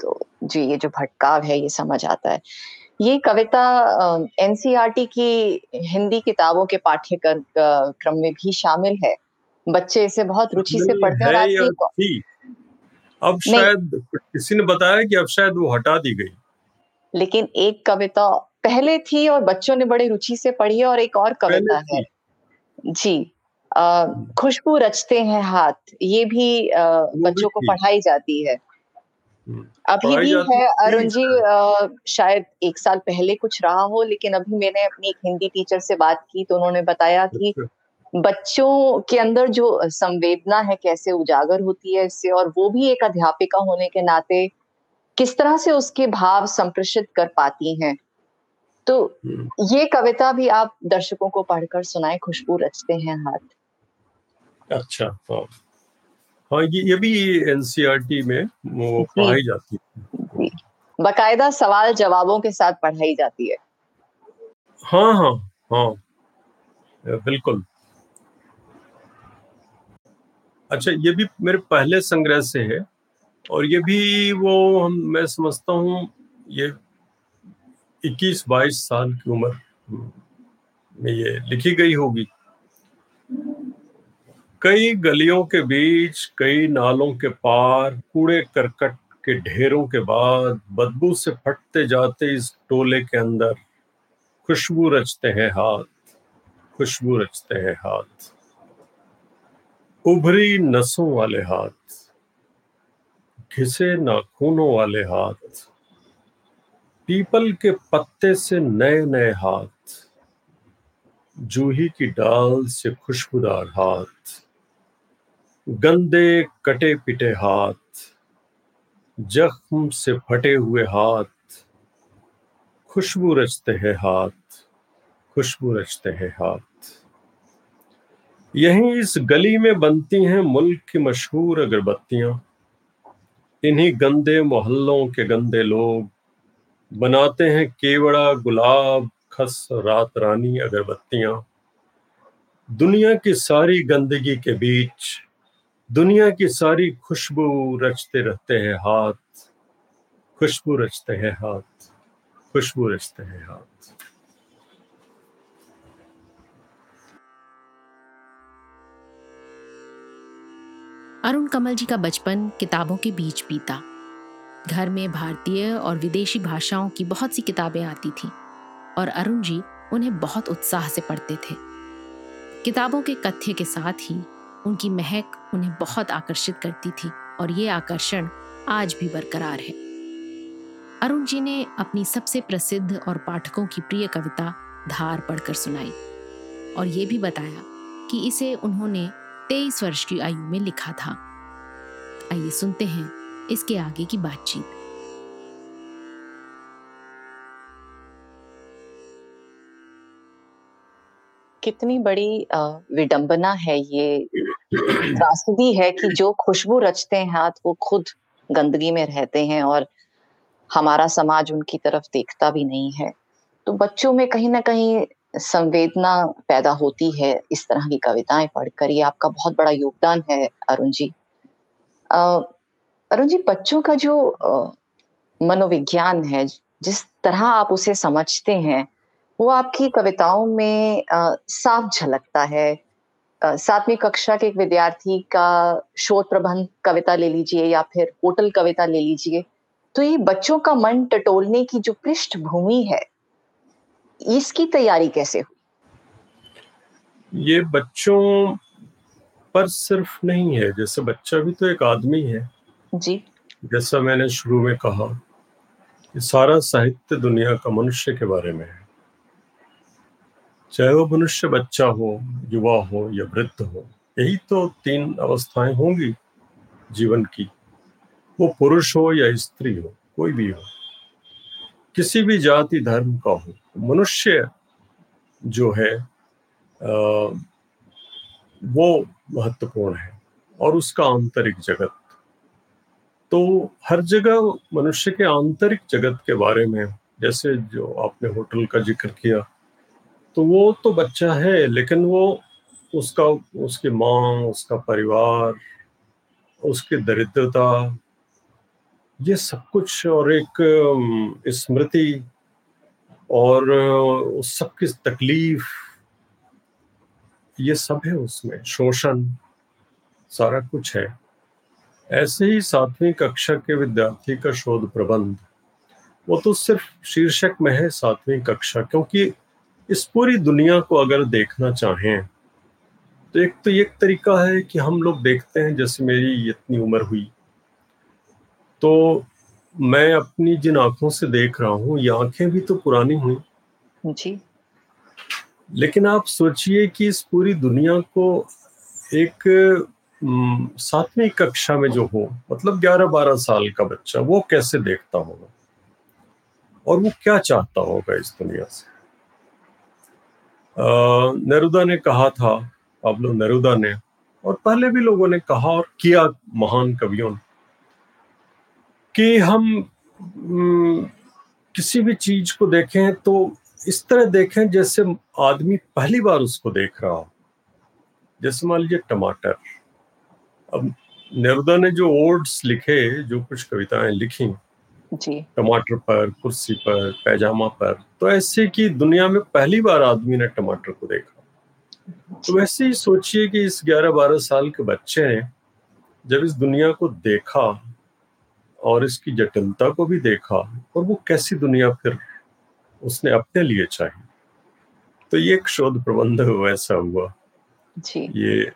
तो जी ये जो भटकाव है ये समझ आता है। ये कविता एनसीईआरटी की हिंदी किताबों के पाठ्यक्रम क्रम में भी शामिल है। बच्चे इसे बहुत रुचि से पढ़ते हैं अब शायद किसी ने बताया कि अब शायद वो हटा दी गई। लेकिन एक कविता पहले थी और बच्चों ने बड़े रुचि से पढ़ी और एक और कविता है। जी खुशबू रचते हैं हाथ ये भी बच्चों को पढ़ाई जाती है। अभी भी है अरुण जी आ, शायद एक साल पहले कुछ रहा हो लेकिन अभी मैंने अपनी एक हिंदी टीचर से बात की तो उन्होंने बताया कि अच्छा। बच्चों के अंदर जो संवेदना है कैसे उजागर होती है इससे और वो भी एक अध्यापिका होने के नाते किस तरह से उसके भाव संप्रेषित कर पाती हैं। तो हम्म। ये कविता भी आप दर्शकों को पढ़कर सुनाए खुशबू रचते हैं हाथ। अच्छा हाँ। हाँ ये ये भी एनसीईआरटी में वो पढ़ाई जाती है। बकायदा सवाल जवाबों के साथ पढ़ाई जाती है। हाँ हाँ हाँ। बिल्कुल। अच्छा ये भी मेरे पहले संग्रह से है और ये भी वो हम मैं समझता हूँ ये 21-22 साल की उम्र में ये लिखी गई होगी। कई गलियों के बीच, कई नालों के पार, कूड़े करकट के ढेरों के बाद बदबू से फटते जाते इस टोले के अंदर खुशबू रचते हैं हाथ, खुशबू रचते हैं हाथ। उभरी नसों वाले हाथ, घिसे नाखूनों वाले हाथ पीपल के पत्ते से नए नए हाथ, जूही की डाल से खुशबूदार हाथ, गंदे कटे पिटे हाथ, जख्म से फटे हुए हाथ खुशबू रचते हैं हाथ खुशबू रचते हैं हाथ। यहीं इस गली में बनती हैं मुल्क की मशहूर अगरबत्तियाँ। इन्हीं गंदे मोहल्लों के गंदे लोग बनाते हैं केवड़ा, गुलाब, खस, रात, रानी, अगरबत्तियाँ। दुनिया की सारी गंदगी के बीच, दुनिया की सारी खुशबू रचते रहते हैं हाथ। खुशबू रचते हैं हाथ। खुशबू रचते हैं हाथ। अरुण कमल जी का बचपन किताबों के बीच बीता। घर में भारतीय और विदेशी भाषाओं की बहुत सी किताबें आती थीं, और अरुण जी उन्हें बहुत उत्साह से पढ़ते थे। किताबों के कथ्य के साथ ही उनकी महक उन्हें बहुत आकर्षित करती थी, और ये आकर्षण आज भी बरकरार है। अरुण जी ने अपनी सबसे प्रसिद्ध और पाठकों की प्रिय कविता धार पढ़कर सुनाई, और ये भी बताया कि इसे उन्होंने तेईस वर्ष की आयु में लिखा था। आइए सुनते हैं इसके आगे की बातचीत। कितनी बड़ी विडंबना है ये। त्रासदी है कि जो खुशबू रचते हैं हाथ, वो खुद गंदगी में रहते हैं और हमारा समाज उनकी तरफ़ देखता भी नहीं है। तो बच्चों में कहीं ना कहीं संवेदना पैदा होती है इस तरह की कविताएँ पढ़कर। ये आपका बहुत बड़ा योगदान है, अरुण जी। अरुण जी बच्चों का जो मनोविज्ञान है जिस तरह आप उसे समझते हैं वो आपकी कविताओं में आ, साफ़ झलकता है। सातवीं कक्षा के एक विद्यार्थी का शोध प्रबंध कविता ले लीजिए या फिर होटल कविता ले लीजिए तो ये बच्चों का मन टटोलने की जो पृष्ठभूमि है इसकी तैयारी कैसे हुई? ये बच्चों पर सिर्फ़ नहीं है जैसे बच्चा भी तो एक आदमी है। जी। जैसा मैंने शुरू में कहा कि सारा साहित्य दुनिया का मनुष्य के बारे में है। चाहे वो मनुष्य बच्चा हो युवा हो या वृद्ध हो यही तो तीन अवस्थाएँ होंगी जीवन की। वो पुरुष हो या स्त्री हो कोई भी हो। किसी भी जाति धर्म का हो। मनुष्य जो है आ, वो महत्वपूर्ण है और उसका आंतरिक जगत तो हर जगह मनुष्य के आंतरिक जगत के बारे में, जैसे जो आपने होटल का ज़िक्र किया तो वो तो बच्चा है, लेकिन वो उसका, उसकी माँ, उसका परिवार, उसकी दरिद्रता, ये सब कुछ और एक स्मृति और उस सब की तकलीफ़, ये सब है उसमें। शोषण सारा कुछ है। ऐसे ही सातवीं कक्षा के विद्यार्थी का शोध प्रबंध। वो तो सिर्फ़ शीर्षक में है सातवीं कक्षा क्योंकि इस पूरी दुनिया को अगर देखना चाहें तो एक तो एक तरीका है कि हम लोग देखते हैं जैसे मेरी इतनी उम्र हुई। तो मैं अपनी जिन आँखों से देख रहा हूँ ये आँखें भी तो पुरानी हुई। जी। लेकिन आप सोचिए कि इस पूरी दुनिया को एक सातवीं कक्षा में जो हो मतलब ग्यारह बारह साल का बच्चा, वो कैसे देखता होगा? और वो क्या चाहता होगा इस दुनिया से? नेरुदा ने कहा था पाब्लो नेरुदा ने, और पहले भी लोगों ने कहा और किया महान कवियों ने, कि हम किसी भी चीज़ को देखें तो इस तरह देखें जैसे आदमी पहली बार उसको देख रहा हो। जैसे मान लीजिए टमाटर। अब नेरुदा ने जो ओड्स लिखे जो कुछ कविताएँ लिखी जी। टमाटर पर कुर्सी पर पैजामा पर तो ऐसे कि दुनिया में पहली बार आदमी ने टमाटर को देखा। तो वैसे ही सोचिए कि इस 11-12 साल के बच्चे ने जब इस दुनिया को देखा और इसकी जटिलता को भी देखा और वो कैसी दुनिया फिर उसने अपने लिए चाहिए तो ये एक शोध प्रबंध वैसा हुआ। जी। ये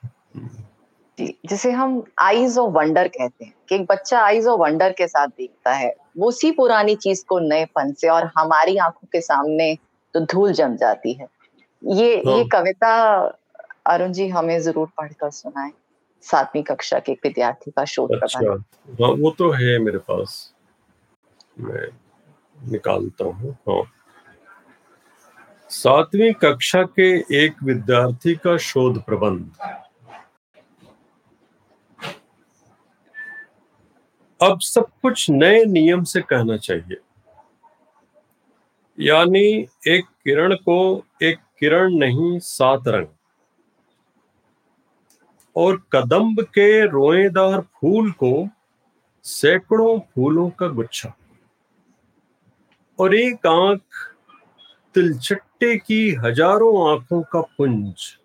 जिसे हम आईज ऑफ़ वंडर कहते हैं कि एक बच्चा आईज ऑफ़ वंडर के साथ देखता है वो उसी पुरानी चीज़ को नए फन से और हमारी आँखों के सामने तो धूल जम जाती है। ये हाँ। ये कविता अरुण जी हमें ज़रूर पढ़कर सुनाए सातवीं कक्षा के एक विद्यार्थी का शोध अच्छा। हाँ वो तो है मेरे पास। मैं निकालता हूँ हाँ। सातवीं कक्षा के एक विद्यार्थी का शोध प्रबंध। अब सब कुछ नए नियम से कहना चाहिए। यानी एक किरण को एक किरण नहीं, सात रंग। और कदम्ब के रोएदार फूल को सैकड़ों फूलों का गुच्छा। और एक आँख तिलचट्टे की हज़ारों आँखों का पुंज।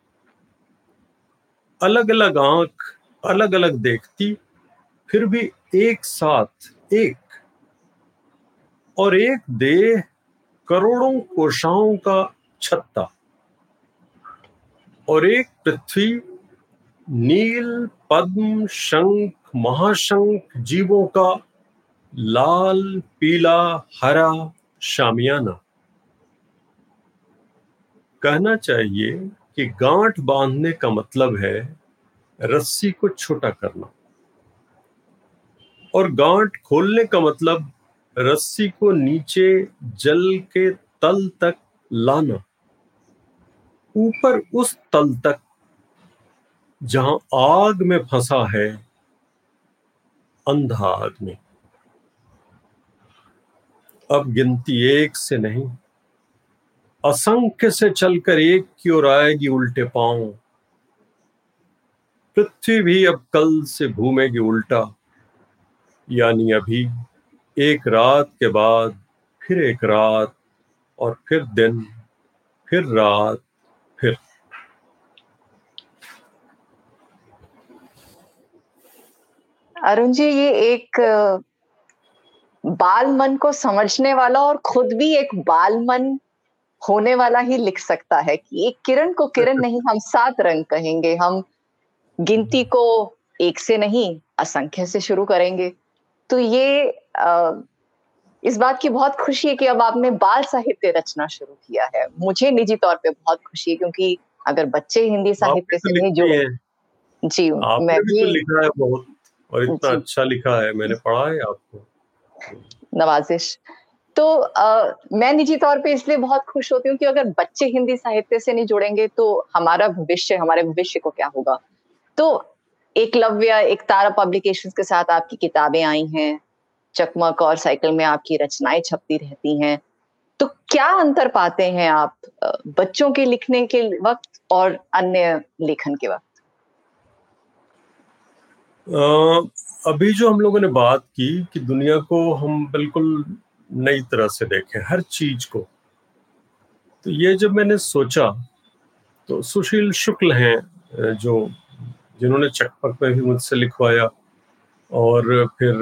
अलग अलग आँख अलग अलग देखती फिर भी एक साथ, एक। और एक देह करोड़ों कोशाओं का छत्ता। और एक पृथ्वी, नील, पद्म, शंख, महाशंख, जीवों का लाल, पीला, हरा, शामियाना। कहना चाहिए कि गांठ बांधने का मतलब है रस्सी को छोटा करना। और गांठ खोलने का मतलब रस्सी को नीचे जल के तल तक लाना। ऊपर उस तल तक जहाँ आग में फंसा है, अंधा आदमी। अब गिनती एक से नहीं, असंख्य से चलकर एक की ओर आएगी उल्टे पाँव। पृथ्वी भी अब कल से घूमेगी उल्टा। यानी अभी एक रात के बाद फिर एक रात और फिर दिन फिर रात फिर। अरुण जी ये एक बाल मन को समझने वाला और खुद भी एक बाल मन होने वाला ही लिख सकता है कि एक किरण को किरण नहीं हम सात रंग कहेंगे हम गिनती को एक से नहीं असंख्य से शुरू करेंगे। तो ये आ, इस बात की बहुत खुशी है कि अब आपने बाल साहित्य रचना शुरू किया है। मुझे निजी तौर पे बहुत खुशी है क्योंकि अगर बच्चे हिंदी साहित्य से तो नहीं जुड़े जी मैं भी तो लिखा है बहुत और इतना अच्छा लिखा है मैंने पढ़ा है आपको। नवाजिश। तो आ, मैं निजी तौर पे इसलिए बहुत खुश होती हूँ कि अगर बच्चे हिंदी साहित्य से नहीं जुड़ेंगे तो हमारा भविष्य हमारे भविष्य को क्या होगा? तो एकलव्य एक तारा पब्लिकेशंस के साथ आपकी किताबें आई हैं। चकमक और साइकिल में आपकी रचनाएँ छपती रहती हैं। तो क्या अंतर पाते हैं आप बच्चों के लिखने के वक्त और अन्य लेखन के वक्त? अभी जो हम लोगों ने बात की कि दुनिया को हम बिल्कुल नई तरह से देखें, हर चीज़ को तो ये जब मैंने सोचा तो सुशील शुक्ल हैं जो जिन्होंने चकपक में भी मुझसे लिखवाया और फिर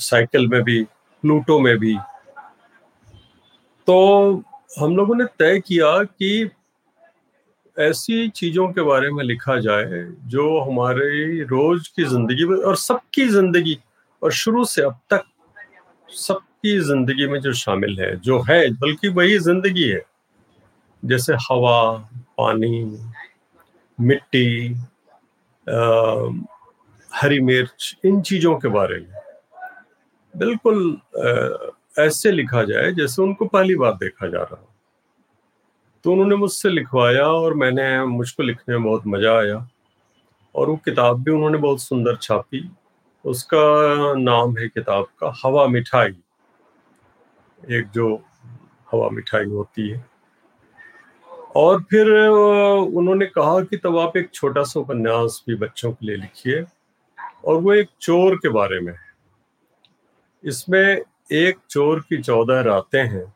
साइकिल में भी प्लूटो में भी। तो हम लोगों ने तय किया कि ऐसी चीज़ों के बारे में लिखा जाए जो हमारे रोज की ज़िंदगी में और सबकी ज़िंदगी और शुरू से अब तक सबकी ज़िंदगी में जो शामिल है, जो है, बल्कि वही ज़िंदगी है, जैसे हवा, पानी मिट्टी आ, हरी मिर्च इन चीज़ों के बारे में। बिल्कुल ऐसे लिखा जाए जैसे उनको पहली बार देखा जा रहा तो उन्होंने मुझसे लिखवाया और मैंने मुझको लिखने में बहुत मज़ा आया। और वो किताब भी उन्होंने बहुत सुंदर छापी। उसका नाम है किताब का हवा मिठाई। एक जो हवा मिठाई होती है। और फिर उन्होंने कहा कि तब आप एक छोटा सा उपन्यास भी बच्चों के लिए लिखिए। और वो एक चोर के बारे में है। इसमें एक चोर की चौदह रातें हैं,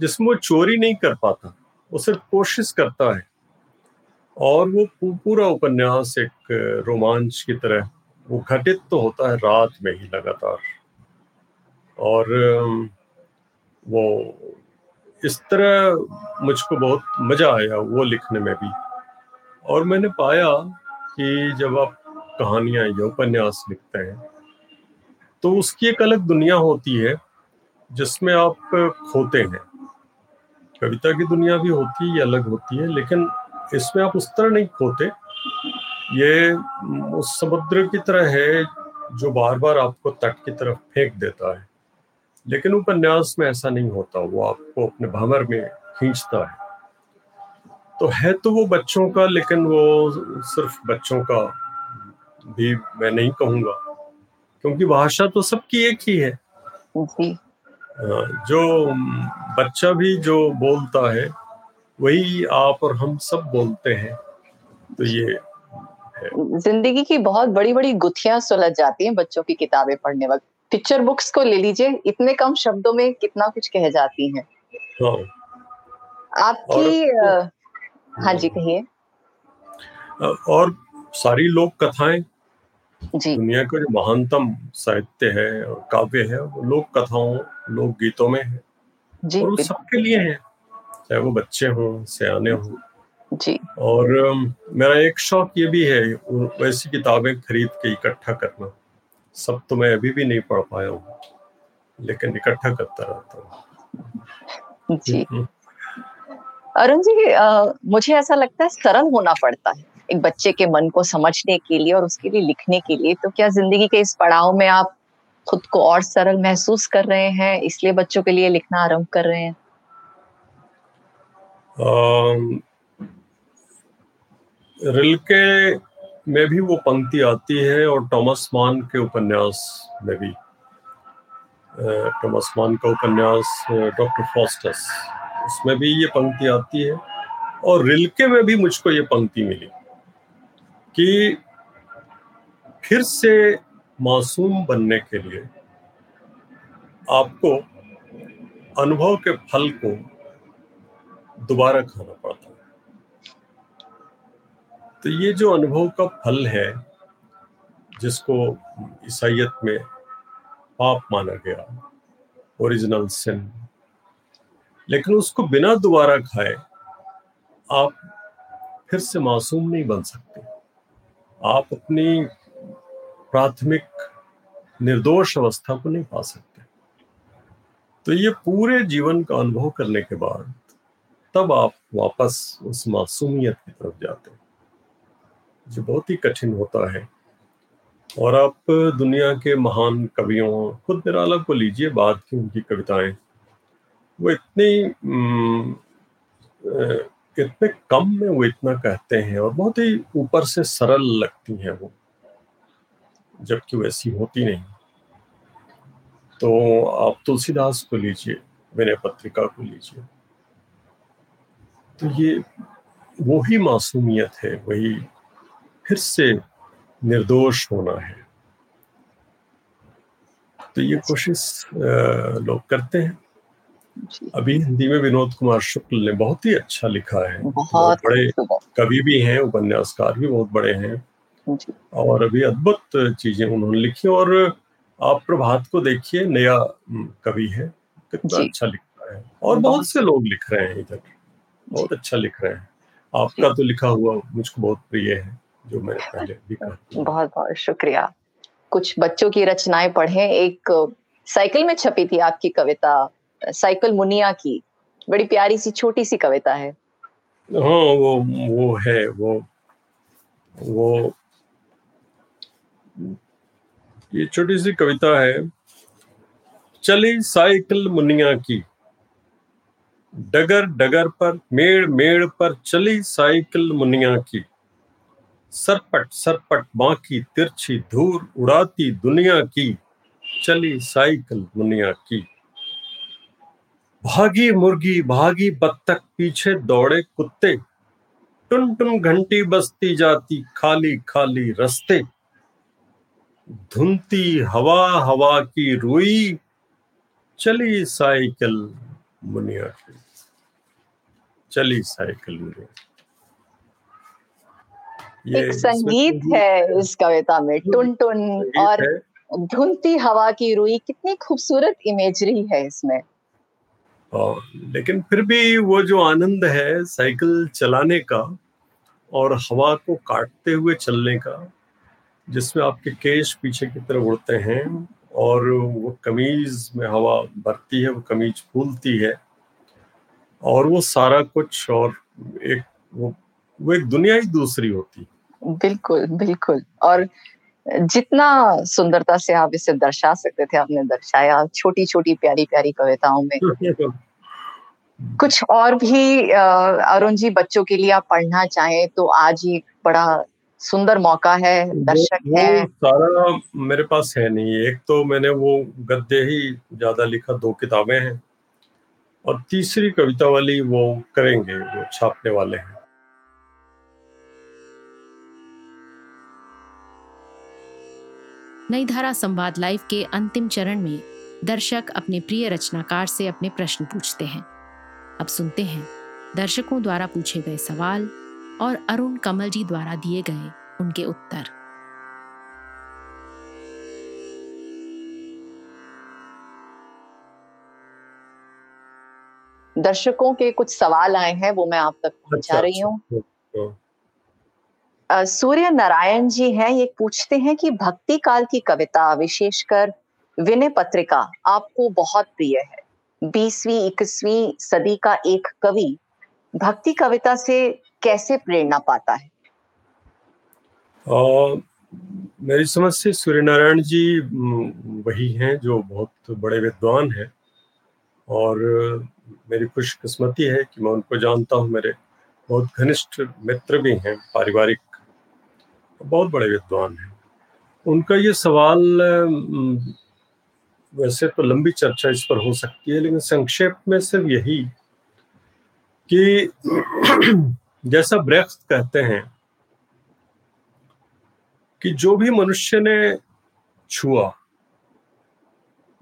जिसमें वो चोरी नहीं कर पाता, वो सिर्फ़ कोशिश करता है। और वो पूरा उपन्यास एक रोमांच की तरह, वो घटित तो होता है रात में ही लगातार। और वो इस तरह मुझको बहुत मज़ा आया वो लिखने में भी। और मैंने पाया कि जब आप कहानियाँ या उपन्यास लिखते हैं तो उसकी एक अलग दुनिया होती है, जिसमें आप खोते हैं। कविता की दुनिया भी होती है अलग होती है, लेकिन इसमें आप उस तरह नहीं खोते। ये उस समुद्र की तरह है, जो बार बार आपको तट की तरफ़ फेंक देता है। लेकिन उपन्यास में ऐसा नहीं होता वो आपको अपने भंवर में खींचता है। तो है तो वो बच्चों का लेकिन वो सिर्फ़ बच्चों का भी मैं नहीं कहूँगा क्योंकि भाषा तो सबकी एक ही है। जो। बच्चा भी जो बोलता है वही आप और हम सब बोलते हैं तो ये ज़िंदगी की बहुत बड़ी बड़ी गुथियाँ सुलझ जाती हैं बच्चों की किताबें पढ़ने वक्त। पिक्चर बुक्स को ले लीजिए इतने कम शब्दों में कितना कुछ कह जाती हैं। हाँ। आपकी और, हाँ जी कहिए। और सारी लोक कथाएँ जी। दुनिया का जो महानतम साहित्य है और काव्य है वो लोक कथाओं लोक गीतों में है। जी और वो सबके लिए है चाहे वो बच्चे हों सियाने हों। जी। और मेरा एक शौक ये भी है वैसी किताबें खरीद के इकट्ठा करना। सब तो मैं अभी भी नहीं पढ़ पाया हूँ लेकिन इकट्ठा करता रहता हूँ। जी। हम्म। अरुण जी आ, मुझे ऐसा लगता है सरल होना पड़ता है एक बच्चे के मन को समझने के लिए और उसके लिए लिखने के लिए। तो क्या ज़िंदगी के इस पड़ाव में आप खुद को और सरल महसूस कर रहे हैं इसलिए बच्चों के लिए लिखना आरंभ कर रहे हैं? रिलके में भी वो पंक्ति आती है और टॉमस मान के उपन्यास में भी। टॉमस मान का उपन्यास डॉक्टर फॉस्टस, उसमें भी ये पंक्ति आती है और रिलके में भी मुझको ये पंक्ति मिली कि फिर से मासूम बनने के लिए आपको अनुभव के फल को दोबारा खाना पड़ता तो ये जो अनुभव का फल है, जिसको ईसाइत में पाप माना गया ओरिजिनल सिन लेकिन उसको बिना दोबारा खाए आप फिर से मासूम नहीं बन सकते। आप अपनी प्राथमिक निर्दोष अवस्था को नहीं पा सकते। तो ये पूरे जीवन का अनुभव करने के बाद तब आप वापस उस मासूमियत की तरफ़ जाते हैं। जो, बहुत ही कठिन होता है। और आप दुनिया के महान कवियों, खुद निराला को लीजिए बात की उनकी कविताएँ। वो इतनी इतने कम में वो इतना कहते हैं और बहुत ही ऊपर से सरल लगती हैं वो, जबकि वो ऐसी होती नहीं। तो आप तुलसीदास को लीजिए, विनय पत्रिका को लीजिए। तो ये, वो ही मासूमियत है, वही फिर से निर्दोष होना है। तो ये कोशिश लोग करते हैं। अभी हिंदी में विनोद कुमार शुक्ल ने बहुत ही अच्छा लिखा है। बहुत बड़े कवि भी हैं उपन्यासकार भी बहुत बड़े हैं। और अभी अद्भुत चीज़ें उन्होंने लिखी और आप प्रभात को देखिए नया कवि है। कितना अच्छा लिख रहा है। और बहुत से लोग लिख रहे हैं इधर। बहुत अच्छा लिख रहे हैं। आपका तो लिखा हुआ मुझको बहुत प्रिय है। जो मैंने पहले भी कहा बहुत बहुत शुक्रिया। कुछ बच्चों की रचनाएँ पढ़े। एक साइकिल में छपी थी आपकी कविता साइकिल मुनिया की। बड़ी प्यारी सी छोटी सी कविता है। हाँ वो वो है वो वो ये छोटी सी कविता है। चली साइकिल मुनिया की। डगर डगर पर मेड़ मेड़ पर चली साइकिल मुनिया की। सरपट सरपट बाकी, तिरछी धूर उड़ाती दुनिया की, चली साइकिल मुनिया की। भागी मुर्गी, भागी बत्तख, पीछे दौड़े कुत्ते टुन टुन घंटी बसती जाती खाली खाली रस्ते। धुनती हवा हवा की रुई, चली साइकिल मुनिया की, चली साइकिल मुनिया एक संगीत है इस कविता में टुन टुन और धुनती हवा की रुई कितनी खूबसूरत इमेजरी है इसमें। और लेकिन फिर भी वो जो आनंद है साइकिल चलाने का और हवा को काटते हुए चलने का जिसमें आपके केश पीछे की तरफ़ उड़ते हैं और वो कमीज में हवा भरती है वो कमीज फूलती है और वो सारा कुछ और एक वो वो एक दुनिया ही दूसरी होती बिल्कुल बिल्कुल। और जितना सुंदरता से आप इसे दर्शा सकते थे आपने दर्शाया छोटी छोटी प्यारी प्यारी कविताओं में। कुछ और भी अरुण जी बच्चों के लिए आप पढ़ना चाहें तो आज ही बड़ा सुंदर मौका है दर्शक वो, है। सारा मेरे पास है नहीं। एक तो मैंने वो गद्य ही ज़्यादा लिखा दो किताबें हैं। और तीसरी कविता वाली वो करेंगे वो छापने वाले हैं। नई धारा संवाद लाइव के अंतिम चरण में दर्शक अपने प्रिय रचनाकार से अपने प्रश्न पूछते हैं। अब सुनते हैं। दर्शकों द्वारा पूछे गए सवाल और अरुण कमल जी द्वारा दिए गए उनके उत्तर। दर्शकों के कुछ सवाल आए हैं वो मैं आप तक पहुँचा अच्छा, रही हूँ। अच्छा। सूर्य नारायण जी हैं ये पूछते हैं कि भक्ति काल की कविता विशेषकर विनय पत्रिका आपको बहुत प्रिय है। बीसवीं इक्कीसवीं सदी का एक कवि भक्ति कविता से कैसे प्रेरणा पाता है? आ, मेरी समझ से सूर्य नारायण जी वही हैं जो बहुत बड़े विद्वान हैं और मेरी खुशकिस्मती है कि मैं उनको जानता हूँ। मेरे बहुत घनिष्ठ मित्र भी हैं पारिवारिक बहुत बड़े विद्वान हैं। उनका ये सवाल वैसे तो लंबी चर्चा इस पर हो सकती है, लेकिन संक्षेप में सिर्फ़ यही कि जैसा ब्रेख्त कहते हैं कि जो भी मनुष्य ने छुआ,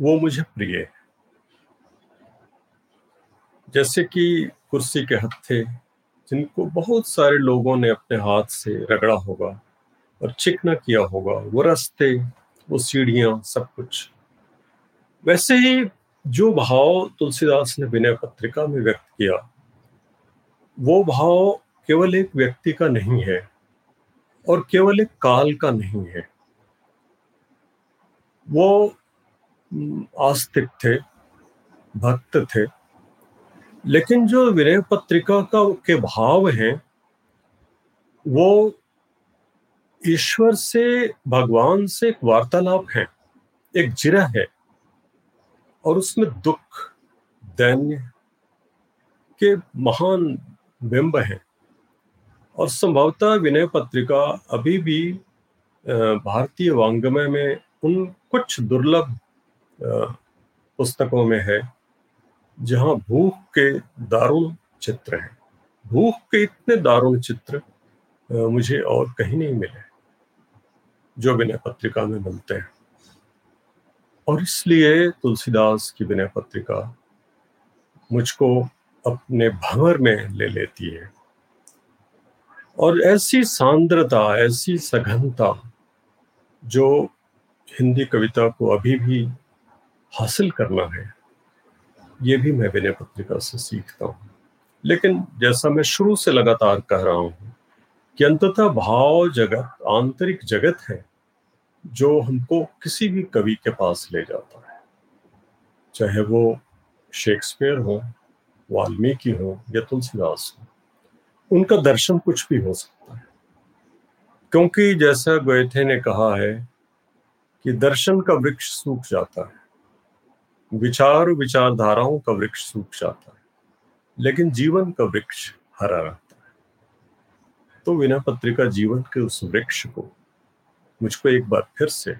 वो मुझे प्रिय है। जैसे कि कुर्सी के हत्थे, जिनको बहुत सारे लोगों ने अपने हाथ से रगड़ा होगा और चिकना किया होगा, वो रास्ते, वो सीढ़ियाँ, सब कुछ। वैसे ही जो भाव तुलसीदास ने विनय पत्रिका में व्यक्त किया, वो भाव केवल एक व्यक्ति का नहीं है और केवल एक काल का नहीं है। वो आस्तिक थे, भक्त थे, लेकिन जो विनय पत्रिका का, के भाव हैं, वो ईश्वर से, भगवान से एक वार्तालाप है, एक जिरा है, और उसमें दुख दैन्य के महान बिंब है। और संभवतः विनय पत्रिका अभी भी भारतीय वांग्मय में उन कुछ दुर्लभ पुस्तकों में है, जहाँ भूख के दारुण चित्र हैं। भूख के इतने दारुण चित्र मुझे और कहीं नहीं मिले। जो विनय पत्रिका में मिलते हैं। और इसलिए तुलसीदास की विनय पत्रिका मुझको अपने भंवर में ले लेती है। और ऐसी सांद्रता, ऐसी सघनता जो हिंदी कविता को अभी भी हासिल करना है, ये भी मैं विनय पत्रिका से सीखता हूँ। लेकिन जैसा मैं शुरू से लगातार कह रहा हूँ कि अंततः भाव जगत, आंतरिक जगत है, जो हमको किसी भी कवि के पास ले जाता है। चाहे वो शेक्सपियर हो, वाल्मीकि हो, या तुलसीदास हो, उनका दर्शन कुछ भी हो सकता है। क्योंकि जैसा गोयथे ने कहा है कि दर्शन का वृक्ष सूख जाता है, विचार विचारधाराओं का वृक्ष सूख जाता है, लेकिन जीवन का वृक्ष हरा रहता है। तो विना पत्रिका जीवन के उस वृक्ष को मुझको एक बार फिर से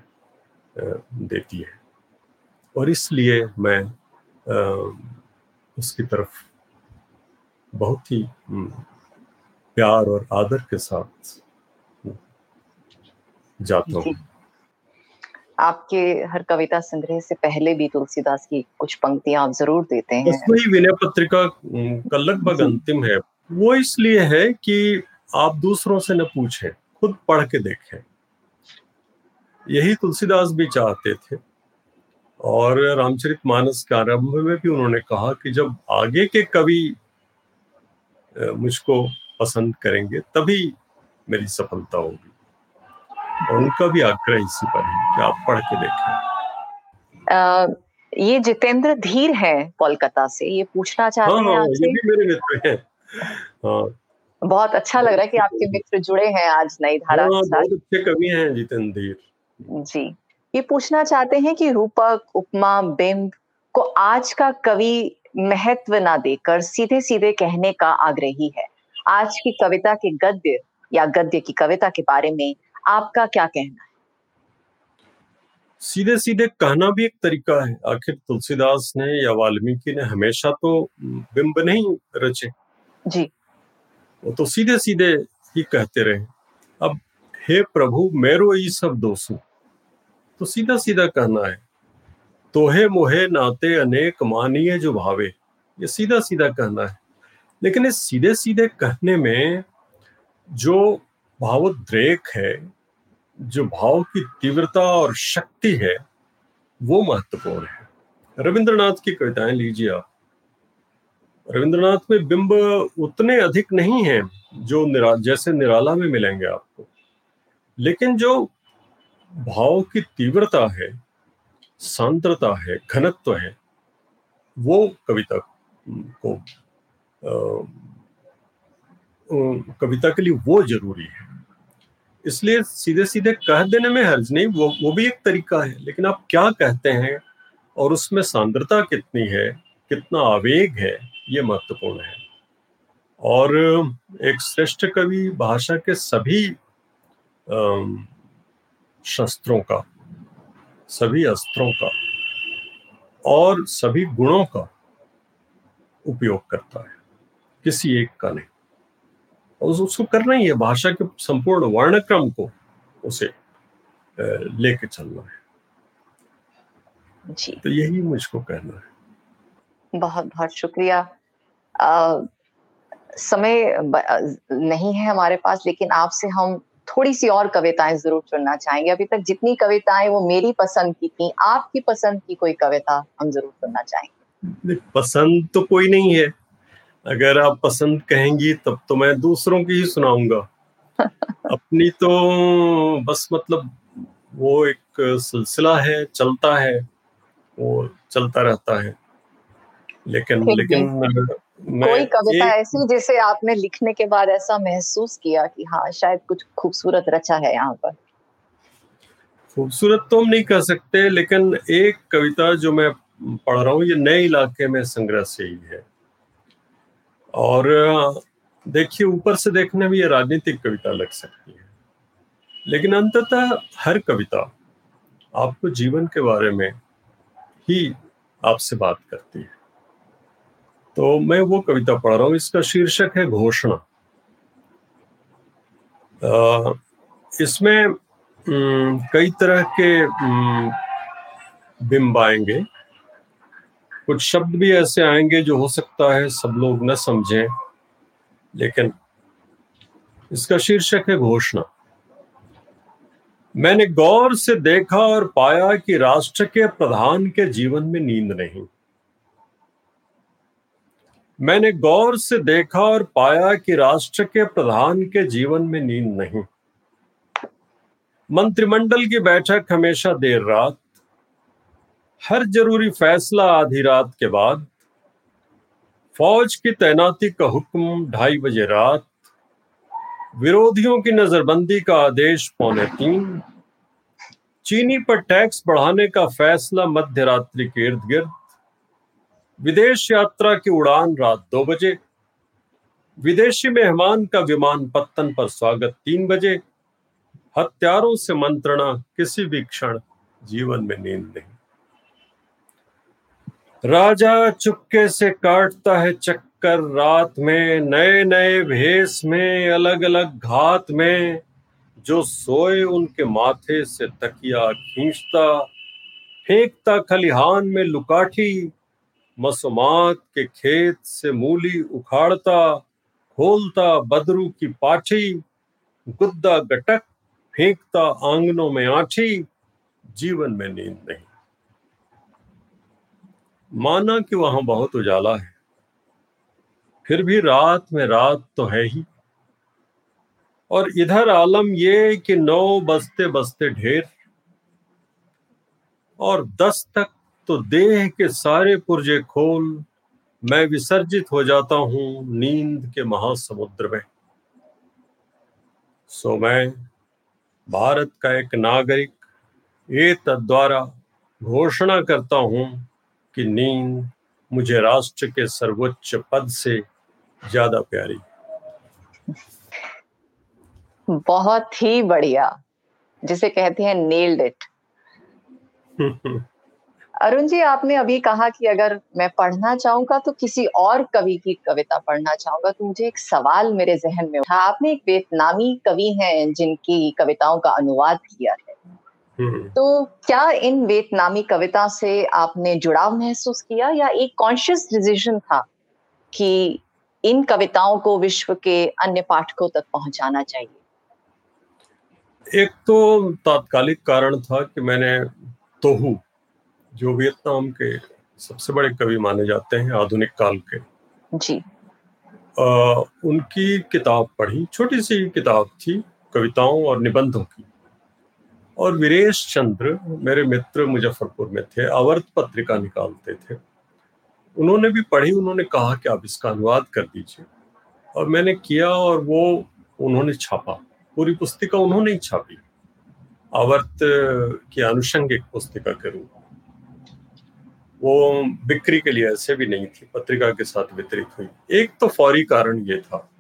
देती है। और इसलिए मैं उसकी तरफ़ बहुत ही प्यार और आदर के साथ जाता हूँ। आपके हर कविता संग्रह से पहले भी तुलसीदास की कुछ पंक्तियाँ आप ज़रूर देते हैं। वही विनय पत्रिका का लगभग अंतिम है। वो इसलिए है कि आप दूसरों से न पूछें खुद पढ़ के देखें। यही तुलसीदास भी चाहते थे। और रामचरित मानस के आरंभ में भी उन्होंने कहा कि जब आगे के कवि मुझको पसंद करेंगे तभी मेरी सफलता होगी। और उनका भी आग्रह इसी पर है कि आप पढ़ के देखें। आ, ये जितेंद्र धीर है कोलकाता से ये पूछना चाहते हाँ, हैं हाँ, ये भी मेरे मित्र हैं। हाँ बहुत अच्छा लग रहा है कि आपके मित्र जुड़े हैं आज नई धारा हाँ, बहुत अच्छे कवि हैं जितेंद्र धीर जी। ये पूछना चाहते हैं कि रूपक उपमा बिंब को आज का कवि महत्व ना देकर सीधे सीधे कहने का आग्रही है। आज की कविता के गद्य या गद्य की कविता के बारे में आपका क्या कहना है? सीधे सीधे कहना भी एक तरीका है। आखिर तुलसीदास ने या वाल्मीकि ने हमेशा तो बिंब नहीं रचे। जी। वो तो सीधे सीधे ही कहते रहे। अब, हे प्रभु, मेरो ई सब दोषु तो सीधा सीधा कहना है, तोहे मोहे नाते अनेक मानिए जो भावे, ये सीधा सीधा कहना है। लेकिन इस सीधे सीधे कहने में जो भावोद्रेक है, जो भाव की तीव्रता और शक्ति है, वो महत्वपूर्ण है। रविंद्रनाथ की कविताएँ लीजिए आप। रविंद्रनाथ में बिंब उतने अधिक नहीं हैं जो निरा, जैसे निराला में मिलेंगे आपको। लेकिन जो भाव की तीव्रता है, सांद्रता है, घनत्व है, वो कविता को कविता के लिए वो ज़रूरी है। इसलिए सीधे सीधे कह देने में हर्ज नहीं, वो वो भी एक तरीका है, लेकिन आप क्या कहते हैं और उसमें सांद्रता कितनी है, कितना आवेग है ये महत्वपूर्ण है। और एक श्रेष्ठ कवि भाषा के सभी शस्त्रों का सभी अस्त्रों का और सभी गुणों का उपयोग करता है। किसी एक का नहीं। और उसको करना ही है। भाषा के संपूर्ण वर्णक्रम को उसे लेके चलना है। जी। तो यही मुझको कहना है। बहुत बहुत शुक्रिया। आ, समय नहीं है हमारे पास लेकिन आपसे हम थोड़ी सी और कविताएँ ज़रूर चुनना चाहेंगे। अभी तक जितनी कविताएँ वो मेरी पसंद की थी आपकी पसंद की कोई कविता हम ज़रूर सुनना चाहेंगे। पसंद तो कोई नहीं है। अगर आप पसंद कहेंगी तब तो मैं दूसरों की ही सुनाऊँगा। अपनी तो बस मतलब वो एक सिलसिला है चलता है वो चलता रहता है। लेकिन लेकिन कोई कविता ऐसी जिसे आपने लिखने के बाद ऐसा महसूस किया कि हाँ शायद कुछ खूबसूरत रचा है यहाँ पर? खूबसूरत तो हम नहीं कह सकते लेकिन एक कविता जो मैं पढ़ रहा हूँ ये नए इलाके में संग्रह से ही है। और देखिए ऊपर से देखने में ये राजनीतिक कविता लग सकती है। लेकिन अंततः हर कविता आपको जीवन के बारे में ही आपसे बात करती है। तो मैं वो कविता पढ़ रहा हूँ। इसका शीर्षक है घोषणा। इसमें कई तरह के बिंब आएँगे। कुछ शब्द भी ऐसे आएँगे जो हो सकता है सब लोग न समझें, लेकिन इसका शीर्षक है घोषणा। मैंने गौर से देखा और पाया कि राष्ट्र के प्रधान के जीवन में नींद नहीं। मैंने गौर से देखा और पाया कि राष्ट्र के प्रधान के जीवन में नींद नहीं। मंत्रिमंडल की बैठक हमेशा देर रात, हर ज़रूरी फैसला आधी रात के बाद, फौज की तैनाती का हुक्म ढाई बजे रात, विरोधियों की नजरबंदी का आदेश पौने तीन, चीनी पर टैक्स बढ़ाने का फैसला मध्य रात्रि के इर्द गिर्द विदेश यात्रा की उड़ान रात दो बजे। विदेशी मेहमान का विमान पत्तन पर स्वागत तीन बजे। हत्यारों से मंत्रणा, किसी भी क्षण जीवन में नींद नहीं। राजा चुपके से काटता है चक्कर रात में नए नए भेस में अलग अलग घात में। जो सोए उनके माथे से तकिया खींचता, फेंकता खलिहान में लुकाठी। मसुमात के खेत से मूली उखाड़ता, खोलता बदरू की पाठी, गुद्दा गटक फेंकता आंगनों में आठी, जीवन में नींद नहीं। माना कि वहाँ बहुत उजाला है। फिर भी रात में रात तो है ही। और इधर आलम ये कि नौ बजते बजते ढेर, और दस तक तो देह के सारे पुर्जे खोल मैं विसर्जित हो जाता हूँ नींद के महासमुद्र में। सो मैं भारत का एक नागरिक ये द्वारा घोषणा करता हूँ कि नींद मुझे राष्ट्र के सर्वोच्च पद से ज़्यादा प्यारी। बहुत ही बढ़िया जिसे कहते हैं नेल्ड इट अरुण जी आपने अभी कहा कि अगर मैं पढ़ना चाहूँगा तो किसी और कवि की कविता पढ़ना चाहूँगा। तो मुझे एक सवाल मेरे जहन में उठा। आपने एक वियतनामी कवि हैं जिनकी कविताओं का अनुवाद किया है। हम्म। तो क्या इन वियतनामी कविता से आपने जुड़ाव महसूस किया? या एक कॉन्शियस डिसीज़न था कि इन कविताओं को विश्व के अन्य पाठकों तक पहुंचाना चाहिए? एक तो तात्कालिक कारण था कि मैंने तोहू जो वियतनाम के सबसे बड़े कवि माने जाते हैं आधुनिक काल के। जी। आ, उनकी किताब पढ़ी छोटी सी किताब थी कविताओं और निबंधों की। और वीरेश चंद्र मेरे मित्र मुजफ्फरपुर में थे आवर्त पत्रिका निकालते थे। उन्होंने भी पढ़ी उन्होंने कहा कि आप इसका अनुवाद कर दीजिए। और मैंने किया और वो उन्होंने छापा। पूरी पुस्तिका उन्होंने ही छापी। आवर्त की अनुषंगिक पुस्तिका के रूप वो बिक्री के लिए ऐसे भी नहीं थी, पत्रिका के साथ वितरित हुई। एक तो फौरी कारण ये था।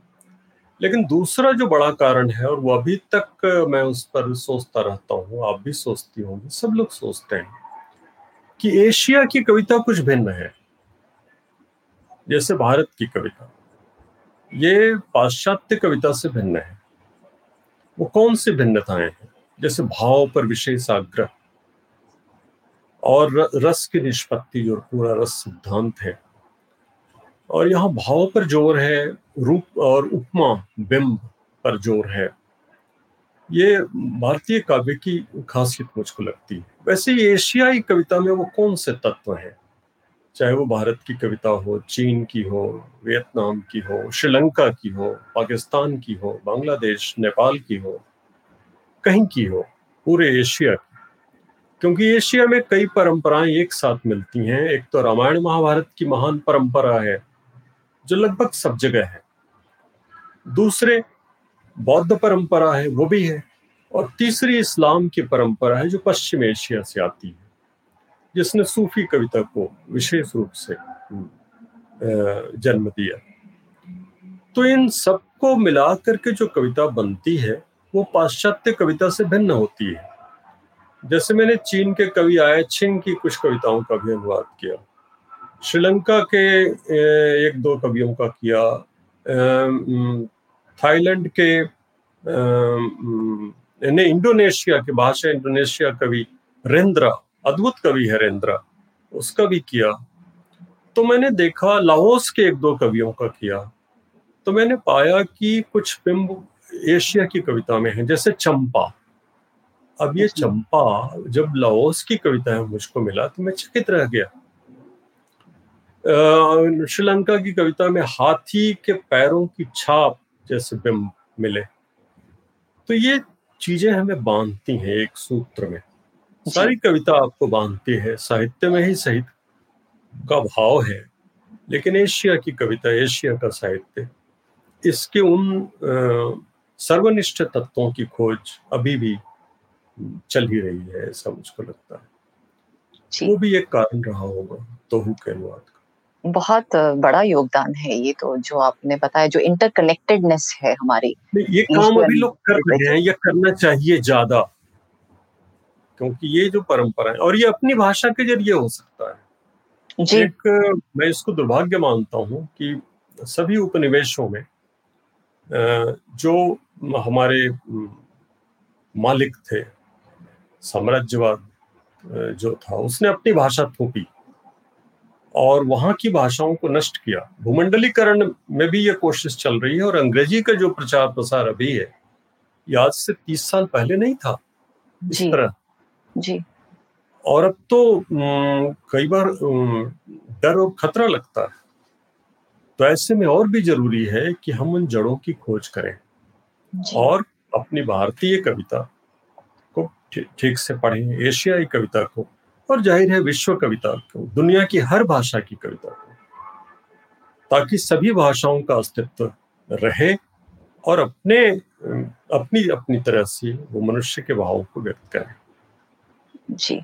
लेकिन दूसरा जो बड़ा कारण है, और वो अभी तक मैं उस पर सोचता रहता हूँ, आप भी सोचती होंगी, सब लोग सोचते हैं, कि एशिया की कविता कुछ भिन्न है। जैसे भारत की कविता। ये पाश्चात्य कविता से भिन्न है। वो कौन सी भिन्नताएँ हैं? जैसे भाव पर विशेष आग्रह। और रस की निष्पत्ति जो पूरा रस सिद्धांत है। और यहाँ भाव पर ज़ोर है, रूप और उपमा, बिंब पर ज़ोर है। ये भारतीय काव्य की खासियत मुझको लगती है। वैसे एशियाई कविता में वो कौन से तत्व हैं? चाहे वो भारत की कविता हो, चीन की हो, वियतनाम की हो, श्रीलंका की हो, पाकिस्तान की हो, बांग्लादेश, नेपाल की हो, कहीं की हो, पूरे एशिया की। क्योंकि एशिया में कई परंपराएँ एक साथ मिलती हैं। एक तो रामायण महाभारत की महान परंपरा है, जो लगभग सब जगह है। दूसरे बौद्ध परंपरा है, वो भी है, और तीसरी इस्लाम की परंपरा है, जो पश्चिम एशिया से आती है, जिसने सूफी कविता को विशेष रूप से जन्म दिया। तो इन सबको मिला करके जो कविता बनती है, वो पाश्चात्य कविता से भिन्न होती है। जैसे मैंने चीन के कवि आए, छिंग की कुछ कविताओं का भी अनुवाद किया। श्रीलंका के एक दो कवियों का किया। थाईलैंड के ने इंडोनेशिया के भाषा इंडोनेशिया कवि रेंद्रा, अद्भुत कवि है रेंद्रा, उसका भी किया। तो मैंने देखा लाहौस के एक दो कवियों का किया। तो मैंने पाया कि कुछ बिंब एशिया की कविता में है, जैसे चंपा। अब ये चंपा जब लाओस की कविता है मुझको मिला तो मैं चकित रह गया। श्रीलंका की कविता में हाथी के पैरों की छाप जैसे बिंब मिले। तो ये चीज़ें हमें बांधती हैं एक सूत्र में। सारी कविता आपको बांधती है साहित्य में ही सहित का भाव है लेकिन एशिया की कविता एशिया का साहित्य इसके उन सर्वनिष्ठ तत्वों की खोज अभी भी चल ही रही है ऐसा मुझको लगता है। वो भी एक कारण रहा होगा तोहू के अनुवाद का। बहुत बड़ा योगदान है ये तो जो आपने बताया जो इंटरकनेक्टेडनेस है हमारी ये काम अभी लोग कर रहे हैं या करना चाहिए ज़्यादा? क्योंकि ये जो परंपरा है और ये अपनी भाषा के ज़रिए हो सकता है। जी। एक मैं इसको दुर्भाग्य मानता हूँ कि सभी उपनिवेशों में जो हमारे मालिक थे साम्राज्यवाद जो था उसने अपनी भाषा थोपी और वहाँ की भाषाओं को नष्ट किया। भूमंडलीकरण में भी ये कोशिश चल रही है और अंग्रेज़ी का जो प्रचार प्रसार अभी है ये आज से तीस साल पहले नहीं था। इस तरह। जी। और अब तो कई बार डर और खतरा लगता है। तो ऐसे में और भी ज़रूरी है कि हम उन जड़ों की खोज करें और अपनी भारतीय कविता को ठीक से पढ़ें एशियाई कविता को और ज़ाहिर है विश्व कविता को दुनिया की हर भाषा की कविता को ताकि सभी भाषाओं का अस्तित्व रहे और अपने अपनी अपनी तरह से वो मनुष्य के भावों को व्यक्त करें। जी।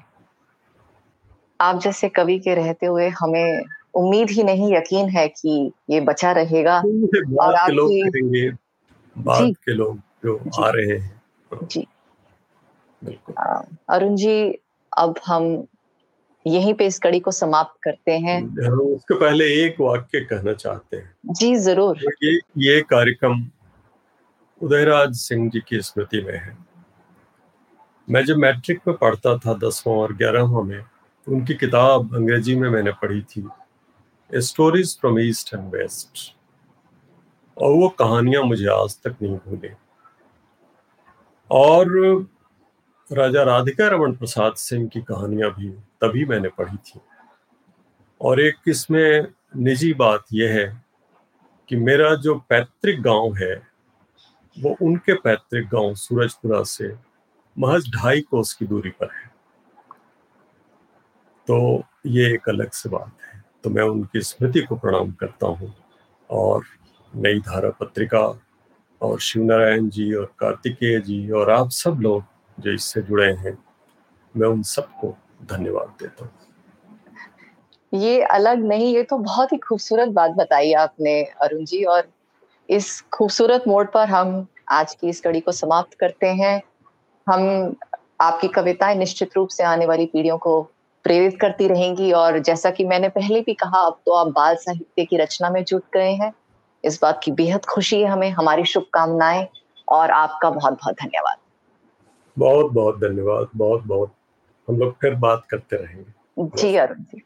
आप जैसे कवि के रहते हुए हमें उम्मीद ही नहीं यकीन है कि ये बचा रहेगा और आप लोग के लोग जो। आ रहे हैं। जी। अरुण जी अब हम यहीं पे इस कड़ी को समाप्त करते हैं। उसके पहले एक वाक्य कहना चाहते हैं। जी ज़रूर। ये ये कार्यक्रम उदयराज सिंह जी की स्मृति में है। मैं जब मैट्रिक में पढ़ता था दसवां और ग्यारहवा में उनकी किताब अंग्रेज़ी में मैंने पढ़ी थी stories from east and west और वो कहानियाँ मुझे आज तक नहीं भूली। और राजा राधिका रमन प्रसाद सिंह की कहानियाँ भी तभी मैंने पढ़ी थी। और एक इसमें निजी बात यह है कि मेरा जो पैतृक गाँव है, वो उनके पैतृक गाँव सूरजपुरा से महज ढाई कोस की दूरी पर है। तो ये एक अलग से बात है। तो मैं उनकी स्मृति को प्रणाम करता हूँ और नई धारा पत्रिका और शिवनारायण जी और कार्तिकेय जी और आप सब लोग जो इससे जुड़े हैं, मैं उन सबको धन्यवाद देता हूँ। ये अलग नहीं, ये तो बहुत ही खूबसूरत बात बताई आपने, अरुण जी, और इस खूबसूरत मोड पर हम आज की इस कड़ी को समाप्त करते हैं। हम आपकी कविताएँ निश्चित रूप से आने वाली पीढ़ियों को प्रेरित करती रहेंगी, और जैसा कि मैंने पहले भी कहा, अब तो आप बाल साहित्य की रचना में जुट गए हैं। इस बात की बेहद खुशी है हमें, हमारी शुभकामनाएँ, और आपका बहुत बहुत धन्यवाद। बहुत बहुत धन्यवाद बहुत बहुत। हम लोग फिर बात करते रहेंगे। जी अरुण जी।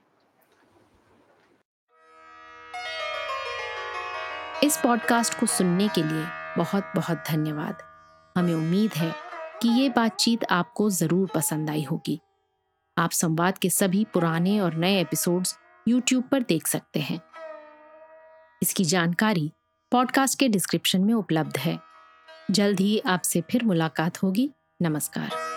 इस पॉडकास्ट को सुनने के लिए बहुत बहुत धन्यवाद। हमें उम्मीद है कि ये बातचीत आपको ज़रूर पसंद आई होगी। आप संवाद के सभी पुराने और नए एपिसोड्स यूट्यूब पर देख सकते हैं। इसकी जानकारी पॉडकास्ट के डिस्क्रिप्शन में उपलब्ध है। जल्द ही आपसे फिर मुलाकात होगी। नमस्कार।